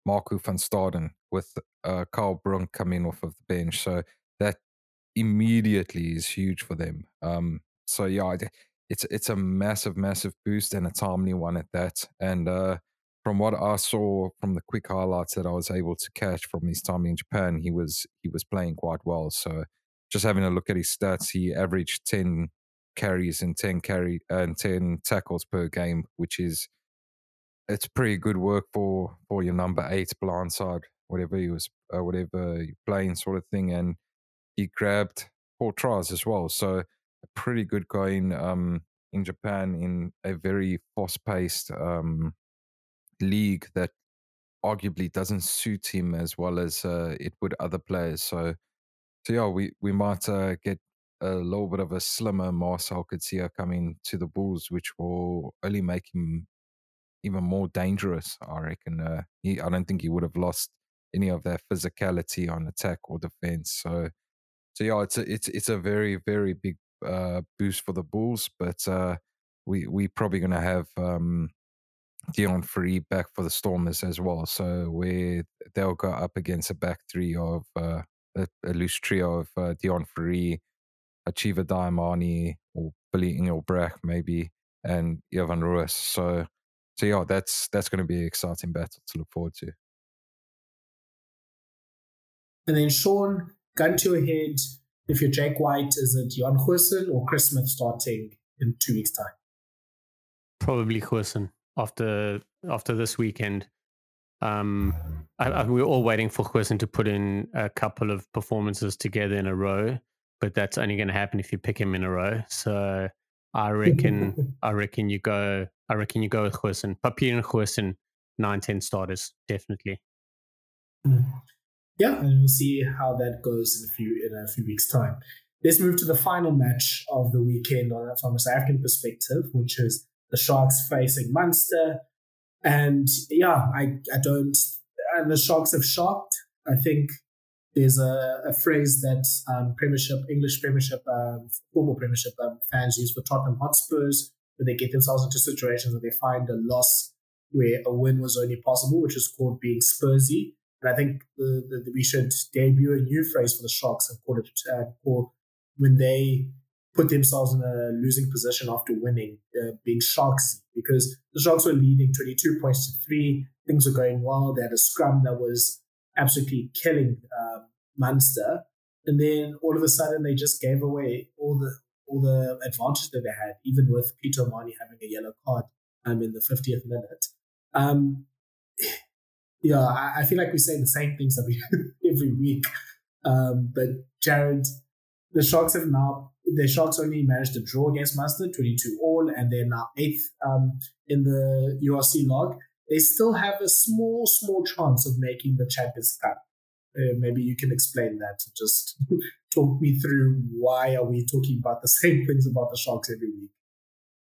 Marco van Staden with uh, Carl Brunk coming off of the bench. So that immediately is huge for them. Um, so yeah, it's it's a massive, massive boost and a timely one at that. And uh, from what I saw from the quick highlights that I was able to catch from his time in Japan, he was he was playing quite well. So just having a look at his stats, he averaged ten carries and ten carry and ten tackles per game, which is it's pretty good work for for your number eight blindside, whatever he was, uh, whatever playing, sort of thing. And he grabbed four tries as well, so a pretty good going um, in Japan in a very fast paced um, league that arguably doesn't suit him as well as uh, it would other players. So, so yeah, we we might uh, get a little bit of a slimmer Marcell Coetzee coming to the Bulls, which will only make him even more dangerous. I reckon. Uh, he, I don't think he would have lost any of that physicality on attack or defense. So, so yeah, it's a, it's it's a very very big uh, boost for the Bulls. But uh, we we probably going to have um, Deon Fourie back for the Stormers as well. So where they'll go up against a back three of uh, a, a, loose trio of uh, Deon Fourie, Hacjivah Dayimani, or Billy Engelbrecht maybe, and Evan Roos. So so yeah, that's that's going to be an exciting battle to look forward to. And then Shaun, gun to your head, if you're Jake White, is it Jan Goosen or Chris Smith starting in two weeks' time? Probably Goosen. after after this weekend. Um, I, I, we're all waiting for Goosen to put in a couple of performances together in a row, but that's only going to happen if you pick him in a row. So I reckon, I reckon you go, I reckon you go with Goosen, Papier and Goosen, nine, 10 starters, definitely. Yeah, and we'll see how that goes in a few in a few weeks' time. Let's move to the final match of the weekend from a South African perspective, which is the Sharks facing Munster. And yeah, I, I don't, and the Sharks have shocked. I think there's a, a phrase that um, Premiership, English Premiership, um, football Premiership um, fans use for Tottenham Hotspurs, where they get themselves into situations where they find a loss where a win was only possible, which is called being Spursy. And I think the, the, we should debut a new phrase for the Sharks and call it uh, call when they put themselves in a losing position after winning, uh, being Sharks, because the Sharks were leading 22 points to three. Things were going well. They had a scrum that was absolutely killing um, Munster. And then all of a sudden, they just gave away all the all the advantage that they had, even with Peter O'Mahony having a yellow card um, in the 50th minute. Um, *sighs* yeah, I, I, feel like we say the same things every *laughs* every week. Um, but Jared, the Sharks have now the Sharks only managed to draw against Munster, 22 all, and they're now eighth um, in the URC log. They still have a small, small chance of making the Champions Cup. Uh, maybe you can explain that. Just *laughs* talk me through why are we talking about the *laughs* same things about the Sharks every week?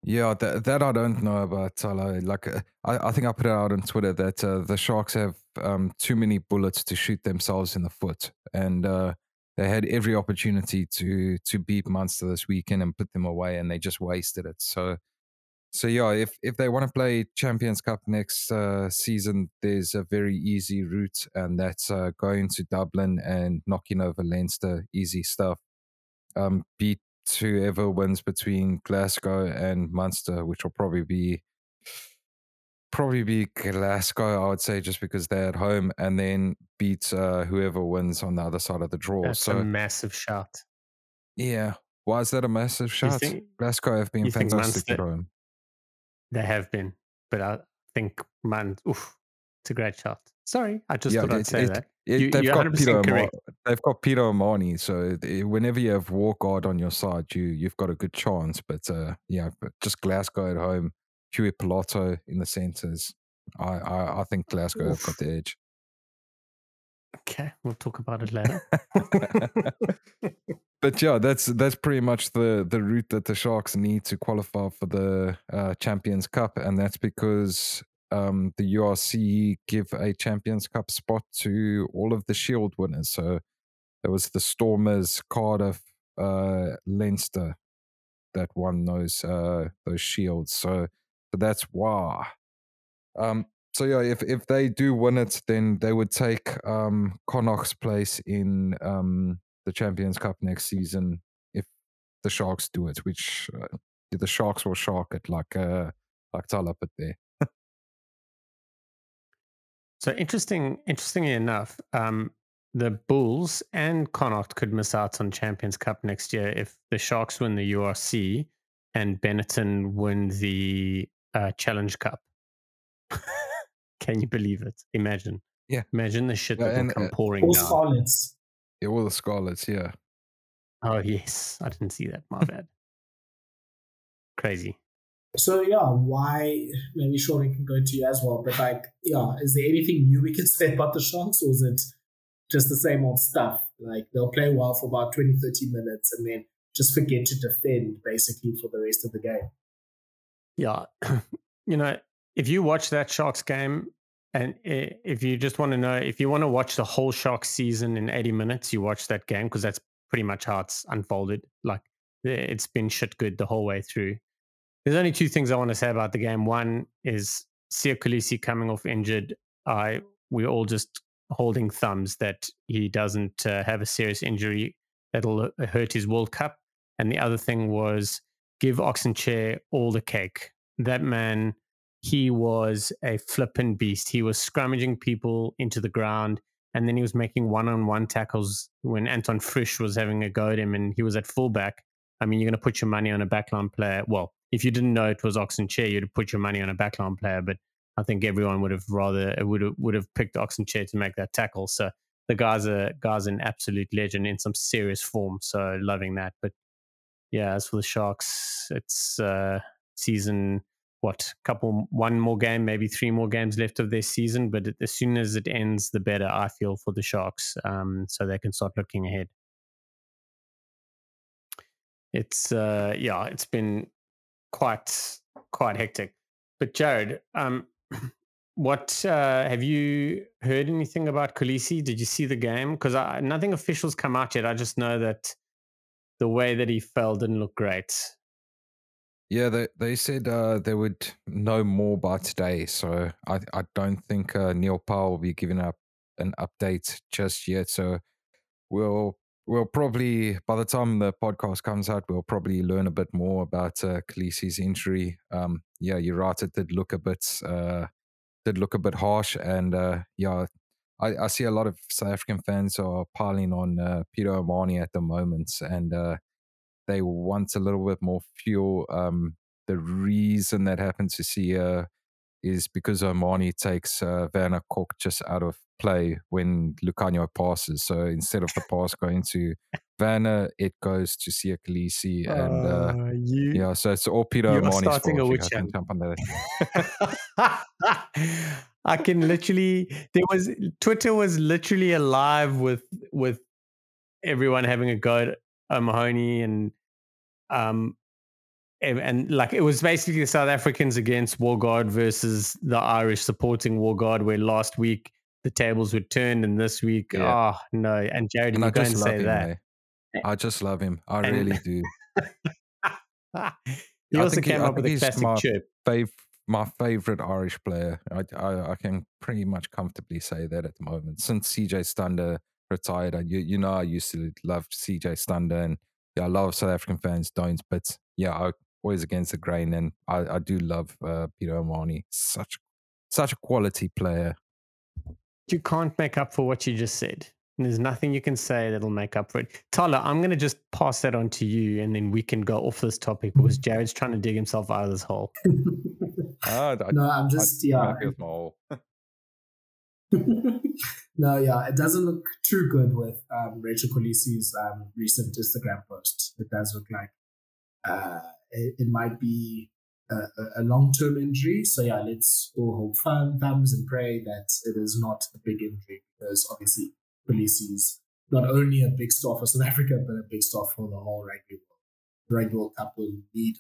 Yeah, that, that I don't know about. Like, uh, I, I think I put it out on Twitter that uh, the Sharks have um, too many bullets to shoot themselves in the foot, and uh, they had every opportunity to to beat Munster this weekend and put them away, and they just wasted it. So, so yeah, if if they want to play Champions Cup next uh, season, there's a very easy route, and that's uh, going to Dublin and knocking over Leinster. Easy stuff. Um, beat whoever wins between Glasgow and Munster, which will probably be probably be Glasgow, I would say, just because they're at home, and then beat uh, whoever wins on the other side of the draw. That's so a massive shot. Yeah, why is that a massive shot? Think, Glasgow have been fantastic at home. They have been, but I think man, oof, it's a great shot. Sorry, I just yeah, thought it, I'd say it, that. It, you, they've, got Peter O'Mahony, they've got Peter O'Mahony, so whenever you have Walkguard on your side, you you've got a good chance. But uh, yeah, but just Glasgow at home, Huey Pilato in the centres. I, I, I think Glasgow Oof. have got the edge. Okay, we'll talk about it later. *laughs* but yeah, that's that's pretty much the the route that the Sharks need to qualify for the uh, Champions Cup, and that's because um, the URC give a Champions Cup spot to all of the Shield winners. So there was the Stormers, Cardiff, uh, Leinster that won those uh, those shields. So, so that's why. Um, so yeah, if if they do win it, then they would take um, Connacht's place in um, the Champions Cup next season if the Sharks do it, which uh, the Sharks will shark it like uh, like Thala put there. *laughs* So interesting. Interestingly enough, um, the Bulls and Connacht could miss out on Champions Cup next year if the Sharks win the URC and Benetton win the uh, Challenge Cup. *laughs* Can you believe it? Imagine. Yeah. Imagine the shit that will come uh, pouring all down. Scarlets. Yeah, all the Scarlets. Yeah. Oh yes, I didn't see that. My bad. Crazy. So yeah, why maybe Sean can go to you as well, but like, yeah, is there anything new we can *laughs* say about the Sharks or is it just the same old stuff? Like they'll play well for about 20, 30 minutes and then just forget to defend basically for the rest of the game. Yeah. *clears throat* you know, if you watch that Sharks game and if you just want to know, if you want to watch the whole Sharks season in 80 minutes, you watch that game because that's pretty much how it's unfolded. Like it's been shit good the whole way through. There's only two things I want to say about the game. One is Siya Kolisi coming off injured. I we're all just holding thumbs that he doesn't uh, have a serious injury that'll uh, hurt his World Cup. And the other thing was give Ox Nché all the cake. That man, he was a flippin' beast. He was scrummaging people into the ground, and then he was making one-on-one tackles when Antoine Frisch was having a go at him, and he was at fullback. I mean, you're going to put your money on a backline player. Well, if you didn't know it was Ox Nché, you'd put your money on a backline player. But I think everyone would have rather would have, would have picked Ox Nché to make that tackle. So the guy's a guy's an absolute legend in some serious form. So loving that. But yeah, as for the Sharks, it's uh, season what couple one more game, maybe three more games left of their season. But as soon as it ends, the better I feel for the Sharks, um, so they can start looking ahead. It's uh, yeah, it's been quite quite hectic. But Jared, um, *clears throat* what uh, have you heard anything about Kolisi? Did you see the game? Because nothing official's come out yet. I just know that the way that he fell didn't look great. Yeah, they they said uh, they would know more by today, so I I don't think uh, Neil Powell will be giving up an update just yet. So we'll we'll probably by the time the podcast comes out, we'll probably learn a bit more about uh, Kolisi's injury. Um, yeah, you're right; it did look a bit uh, did look a bit harsh, and uh, yeah, I, I see a lot of South African fans are piling on uh, Peter O'Mahony at the moment, and uh, they want a little bit more fuel. Um, the reason that happens is because O'Mahony takes uh, Werner Kok just out of play when Lukhanyo passes. So instead of the pass going to Werner, it goes to Siya Kolisi. And uh, uh, you, yeah, so it's all Peter O'Mahony's starting fault. A witch can jump. *laughs* I can literally there was Twitter was literally alive with with everyone having a go at O'Mahony and um and, and, like it was basically the South Africans against Wargaard versus the Irish supporting Wargaard, where last week the tables were turned and this week, yeah. oh no. And Jared, and going to say him, that. I just love him. I and, really do. *laughs* he also came he, up with a classic my chirp. Fav- my favorite Irish player. I, I, I can pretty much comfortably say that at the moment. Since CJ Stander retired, I, you you know I used to love CJ Stander and yeah, a lot of South African fans don't, but yeah, I always against the grain, and I, I do love uh, Peter O'Mahony. Such such a quality player. You can't make up for what you just said. And there's nothing you can say that'll make up for it. Thala, I'm going to just pass that on to you, and then we can go off this topic because Jared's trying to dig himself out of this hole. uh, *laughs* I, no, I'm just I, yeah. *laughs* no, yeah, it doesn't look too good with um, Rachel Kolisi's um, recent Instagram post. It does look like uh, it, it, might be a, a long term injury. So, yeah, let's all hold firm thumbs and pray that it is not a big injury because obviously Kolisi's not only a big star for South Africa, but a big star for the whole rugby world. The Rugby World Cup will need.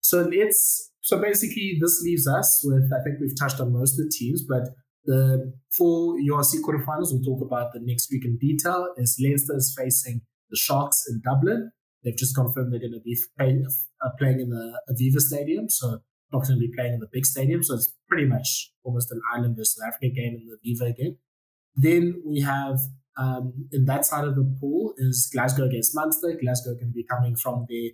So it's so basically this leaves us with I think we've touched on most of the teams, but the full URC quarterfinals we'll talk about the next week in detail. Is Leinster is facing the Sharks in Dublin. They've just confirmed they're going to be playing, uh, playing in the Aviva Stadium, so not going to be playing in the big stadium. So it's pretty much almost an Ireland versus South Africa game in the Aviva again. Then we have um, in that side of the pool is Glasgow against Munster. Glasgow can be coming from the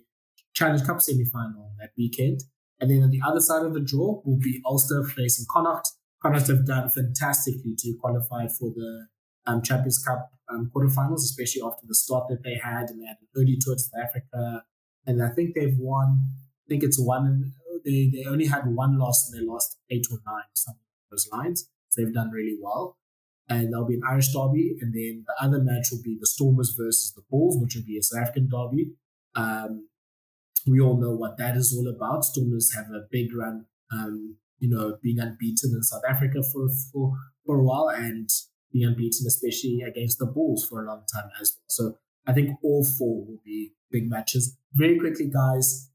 Challenge Cup semi-final that weekend. And then on the other side of the draw will be Ulster facing Connacht. Connacht have done fantastically to qualify for the um, Champions Cup um, quarterfinals, especially after the start that they had, and they had an early tour to Africa. And I think they've won. I think it's one. They they only had one loss and they lost eight or nine, something those lines. So they've done really well. And there'll be an Irish derby, and then the other match will be the Stormers versus the Bulls, which will be a South African derby. Um, we all know what that is all about. Stormers have a big run, um, you know, being unbeaten in South Africa for for for a while, and being unbeaten, especially against the Bulls for a long time as well. So I think all four will be big matches. Very quickly, guys,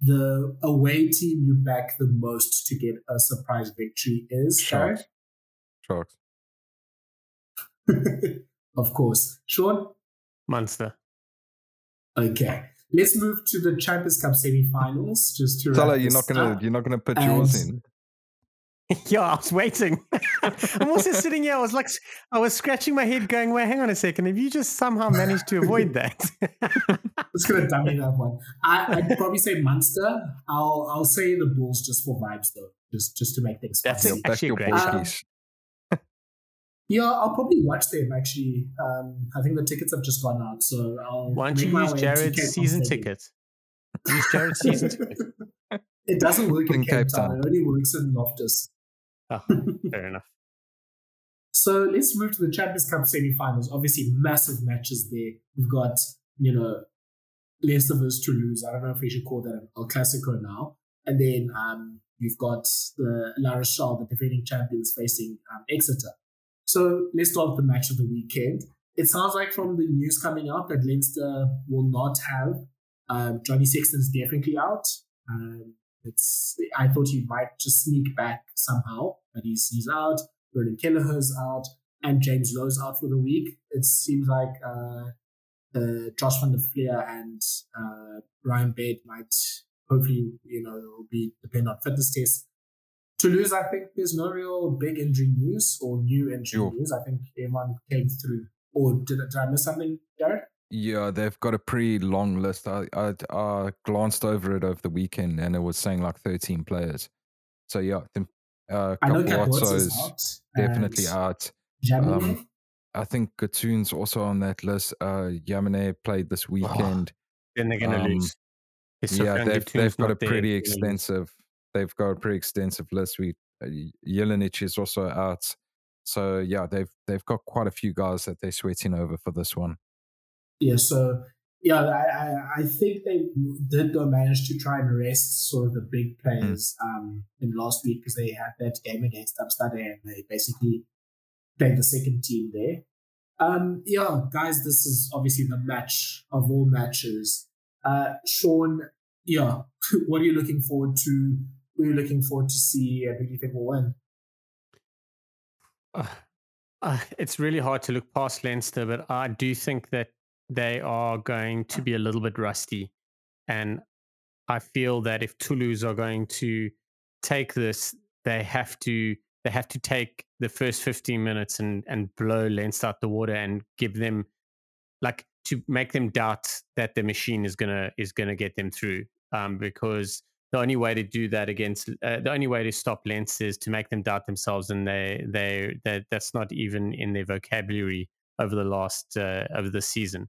the away team you back the most to get a surprise victory is Sharks. Sharks. *laughs* of course. Shaun? Munster. Okay. Let's move to the Champions Cup semi-finals. Just to Salah, you're not gonna up. you're not gonna put and yours in. Yeah, I was waiting. *laughs* I'm also sitting here. I was like, I was scratching my head, going, "Wait, hang on a second. Have you just somehow managed to avoid that?" I'm *laughs* just gonna dummy that one. I, would probably say Munster. I'll I'll say the Bulls just for vibes though, just just to make things. That's actually a great um, yeah, I'll probably watch them actually. Um, I think the tickets have just gone out, so I'll. Why don't you use Jared's season *laughs* ticket? Use Jared's season ticket. It doesn't work in, in Cape, Cape Town. Town. It only works in Loftus. Oh, *laughs* fair enough. So let's move to the Champions Cup semi-finals. Obviously, massive matches there. We've got, you know, Leicester versus Toulouse. I don't know if we should call that an El Clasico now. And then um, we've got the La Rochelle, the defending champions, facing um, Exeter. So let's start with the match of the weekend. It sounds like from the news coming out that Leinster will not have um, Johnny Sexton's definitely out. Um, it's I thought he might just sneak back somehow, but he's he's out. Brendan Kelleher's out, and James Lowe's out for the week. It seems like uh, uh, Josh van der Flier and uh, Ryan Baird might hopefully, you know, will be depend on fitness tests. Toulouse, I think there's no real big injury news or new injury sure. news. I think everyone came through. Or did, did I miss something, Jared? Yeah, they've got a pretty long list. I, I, I glanced over it over the weekend and it was saying like 13 players. So yeah, uh, I know is out. Definitely out. Um, I think Gatoon's also on that list. Uh, Yamane played this oh, weekend. Oh, then they're going to um, lose. yeah, they've, they've got a pretty there. extensive. They've got a pretty extensive list. We uh, Jelonch is also out. So yeah, they've they've got quite a few guys that they're sweating over for this one. Yeah, so yeah, I, I, think they did go manage to try and rest sort of the big players mm. um, in last week because they had that game against Upstad and they basically played the second team there. Um, yeah, guys, this is obviously the match of all matches. Uh, Shaun, yeah, *laughs* what are you looking forward to? Who are you looking forward to see and who do you think will win? Uh, uh, it's really hard to look past Leinster, but I do think that they are going to be a little bit rusty. And I feel that if Toulouse are going to take this, they have to they have to take the first 15 minutes and and blow Lens out the water and give them like to make them doubt that the machine is gonna is gonna get them through. Um, because the only way to do that against uh, the only way to stop Lens is to make them doubt themselves, and they they that that's not even in their vocabulary over the last uh, over the season.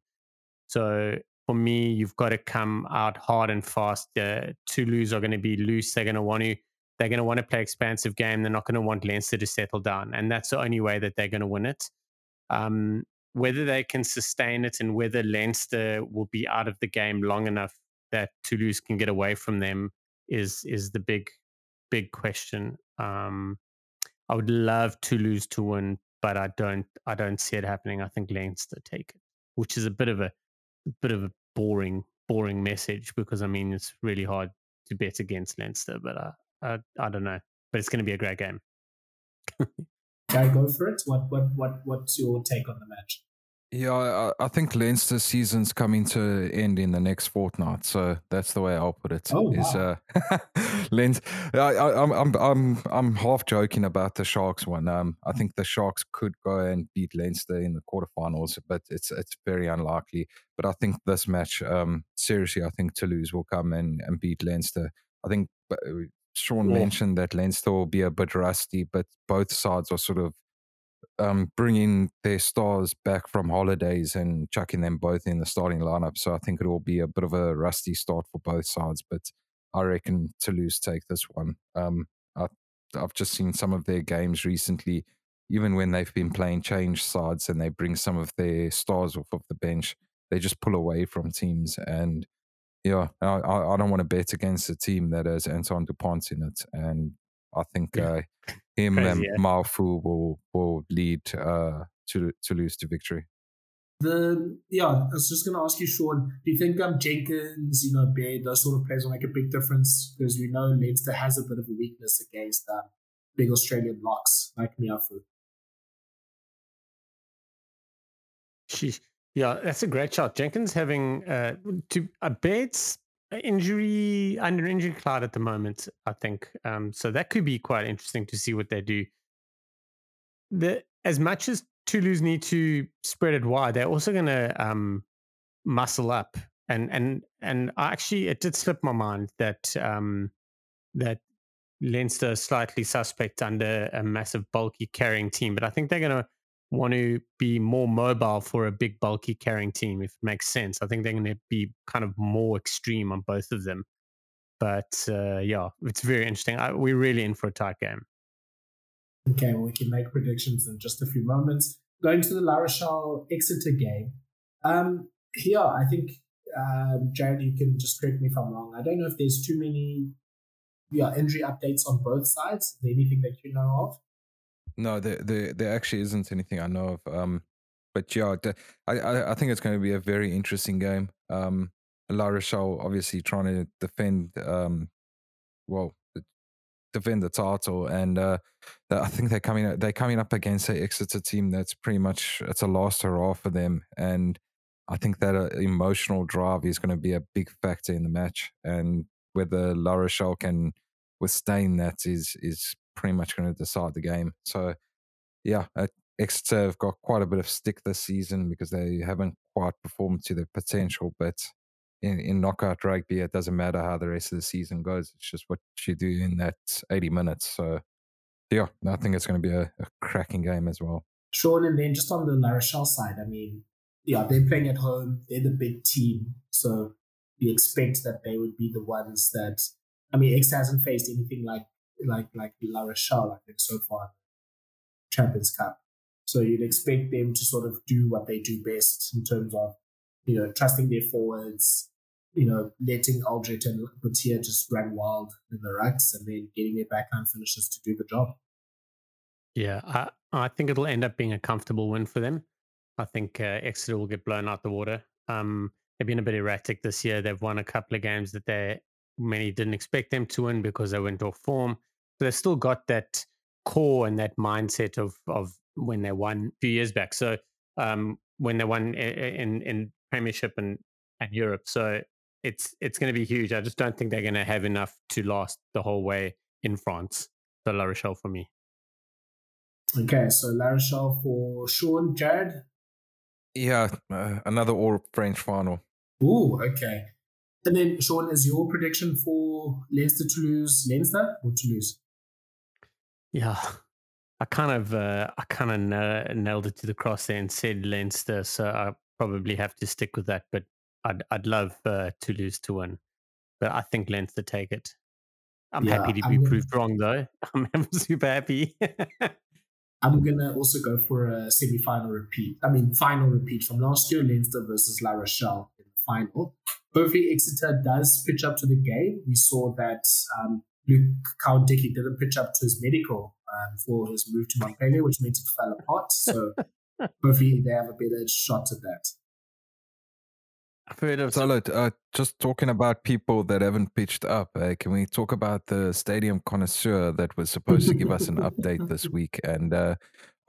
So for me, you've got to come out hard and fast. Uh, Toulouse are going to be loose. They're going to want to they're going to want to play expansive game. They're not going to want Leinster to settle down, and that's the only way that they're going to win it. Um, whether they can sustain it and whether Leinster will be out of the game long enough that Toulouse can get away from them is is the big big question. Um, I would love Toulouse to win, but I don't I don't see it happening. I think Leinster take it, which is a bit of a bit of a boring, boring message because I mean it's really hard to bet against Leinster, but uh, I, I don't know. But it's going to be a great game. *laughs* Guy, go for it. What what what what's your take on the match? Yeah, I, I think Leinster's season's coming to end in the next fortnight, so that's the way I'll put it. Oh, is wow. uh, *laughs* Leinster? I, am I'm I'm I'm half joking about the Sharks one. Um, I think the Sharks could go and beat Leinster in the quarterfinals, but it's it's very unlikely. But I think this match, um, seriously, I think Toulouse will come and and beat Leinster. I think uh, Shaun yeah. mentioned that Leinster will be a bit rusty, but both sides are sort of um, bringing their stars back from holidays and chucking them both in the starting lineup. So I think it will be a bit of a rusty start for both sides. But I reckon Toulouse take this one. Um, I, I've just seen some of their games recently, even when they've been playing change sides and they bring some of their stars off of the bench, they just pull away from teams. And yeah, I, I don't want to bet against a team that has Antoine Dupont in it. And I think yeah. uh, him Crazy, and yeah. Meafou will will lead uh, to Toulouse to victory. The yeah, I was just gonna ask you, Shaun. Do you think um Jenkins, you know, Baird, those sort of players will make a big difference? Because we know Leinster has a bit of a weakness against um, big Australian locks like Meafou. Sheesh. *laughs* Yeah, that's a great shot. Jenkins having uh, to a Baird's injury under injury cloud at the moment. I think um, so. That could be quite interesting to see what they do. The as much as Toulouse need to spread it wide, they're also going to um, muscle up. And and and actually, it did slip my mind that um, that Leinster slightly suspect under a massive bulky carrying team, but I think they're going to want to be more mobile for a big, bulky carrying team, if it makes sense. I think they're going to be kind of more extreme on both of them. But uh, yeah, it's very interesting. I, we're really in for a tight game. Okay, well, we can make predictions in just a few moments. Going to the La Rochelle Exeter game. Um, here, I think, um, Jared, you can just correct me if I'm wrong. I don't know if there's too many yeah, injury updates on both sides. Anything that you know of? No, there, there, there actually isn't anything I know of. Um, but yeah, I, I, think it's going to be a very interesting game. Um, La Rochelle obviously trying to defend, um, well, defend the title, and uh, I think they're coming they're coming up against a Exeter team that's pretty much it's a last hurrah for them, and I think that uh, emotional drive is going to be a big factor in the match, and whether La Rochelle can withstand that is is pretty much going to decide the game. So, yeah, uh, Exeter have got quite a bit of stick this season because they haven't quite performed to their potential, but in, in knockout rugby, it doesn't matter how the rest of the season goes. It's just what you do in that 80 minutes. So, yeah, I think it's going to be a, a cracking game as well. Shaun, and then just on the La Rochelle side, I mean, yeah, they're playing at home. They're the big team. So you expect that they would be the ones that, I mean, X hasn't faced anything like like like La Rochelle, I think, so far Champions Cup. So you'd expect them to sort of do what they do best in terms of, you know, trusting their forwards, you know, letting Alldritt and Botia just run wild in the rucks and then getting their backline finishers to do the job. Yeah, I, I think it'll end up being a comfortable win for them. I think uh, Exeter will get blown out the water. Um, they've been a bit erratic this year. They've won a couple of games that they many didn't expect them to win because they went off form. But they've still got that core and that mindset of of when they won a few years back. So um, when they won in in Premiership and and Europe. So it's it's going to be huge. I just don't think they're going to have enough to last the whole way in France. So La Rochelle for me. Okay, so La Rochelle for Shaun, Jared. Yeah, uh, another all French final. Oh, okay. And then Shaun, is your prediction for Leinster to lose Leinster or Toulouse? Yeah, I kind of uh, I kind of nailed it to the cross there and said Leinster, so I probably have to stick with that. But I'd I'd love uh, lose to win, but I think Leinster take it. I'm yeah, happy to be proved wrong though. *laughs* I'm, I'm super happy. *laughs* I'm gonna also go for a semi-final repeat. I mean, final repeat from last year: Leinster versus La Rochelle in the final. Hopefully, Exeter does pitch up to the game. We saw that um, Luke Cowan-Dickie didn't pitch up to his medical um, for his move to Montpellier, which meant it fell apart. So *laughs* hopefully, they have a better shot at that. I've Solid. Uh, just talking about people that haven't pitched up. Uh, can we talk about the stadium connoisseur that was supposed to give us an update this *laughs* week? And uh,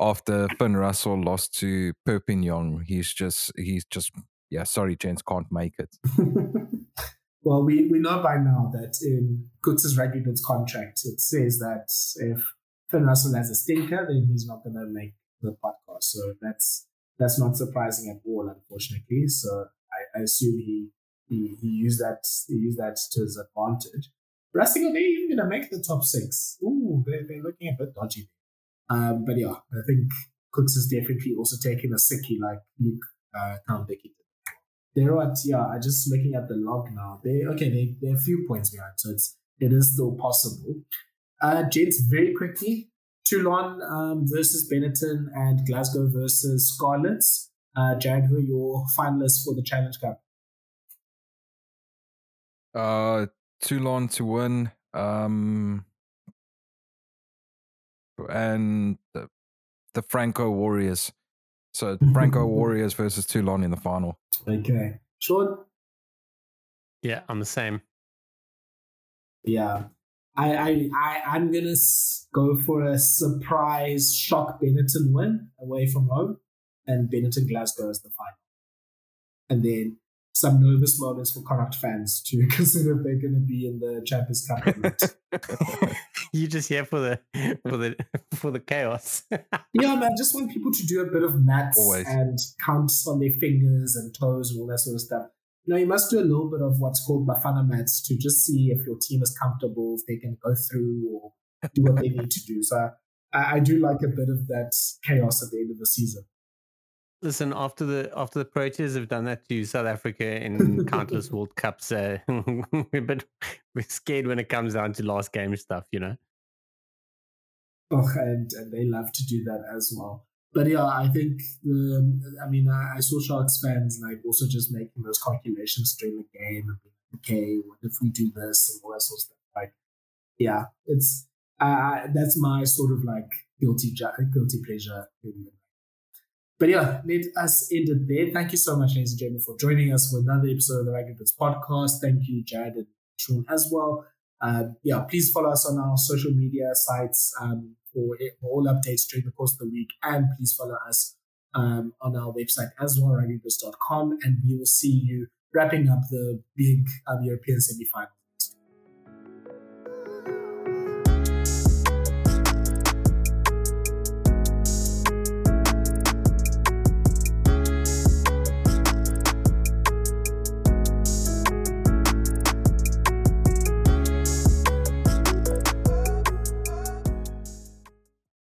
after Finn Russell lost to Perpignan, he's just he's just yeah. Sorry, gents, can't make it. *laughs* well, we, we know by now that in Coutts' rugby contract, it says that if Finn Russell has a stinker, then he's not going to make the podcast. So that's that's not surprising at all, unfortunately. So I, assume he, he he used that he used that to his advantage. Racing are they even gonna make the top six? Ooh, they're, they're looking a bit dodgy. Um, but yeah, I think Coutts is definitely also taking a sickie like Luke uh, They're at yeah. Just looking at the log now. They okay. They they're a few points behind, so it's it is still possible. Uh, gents, very quickly, Toulon um, versus Benetton and Glasgow versus Scarlets. Uh, Jared, who are your finalists for the Challenge Cup? Uh, Toulon to win. Um, and the, the Franco Warriors. So *laughs* Franco Warriors versus Toulon in the final. Okay. Shaun? Yeah, I'm the same. Yeah. I, I, I, I'm going to go for a surprise shock Benetton win away from home and Benetton Glasgow as the final. And then some nervous moments for Connacht fans to *laughs* consider if they're going to be in the Champions Cup. *laughs* *laughs* you just here for the for the *laughs* for the chaos. *laughs* yeah, man. Just want people to do a bit of maths Always. and counts on their fingers and toes and all that sort of stuff. You know, you must do a little bit of what's called Bafana maths to just see if your team is comfortable, if they can go through or do what they need to do. So I, I do like a bit of that chaos at the end of the season. Listen, after the after the Proteas have done that to South Africa in *laughs* countless World Cups, uh, *laughs* but we're scared when it comes down to last game stuff, you know. Oh, and, and they love to do that as well. But yeah, I think the, I mean, I, I saw Sharks fans like also just making those calculations during the game and being like, okay, what if we do this and all that sort of stuff. Like, yeah, it's uh, that's my sort of like guilty guilty pleasure. But yeah, let us end it there. Thank you so much, ladies and gentlemen, for joining us for another episode of the Rugby Bits podcast. Thank you, Jared and Shaun, as well. Um, yeah, please follow us on our social media sites um, for, all updates during the course of the week. And please follow us um, on our website as well, rugbybits.com. And we will see you wrapping up the big um, European semi-finals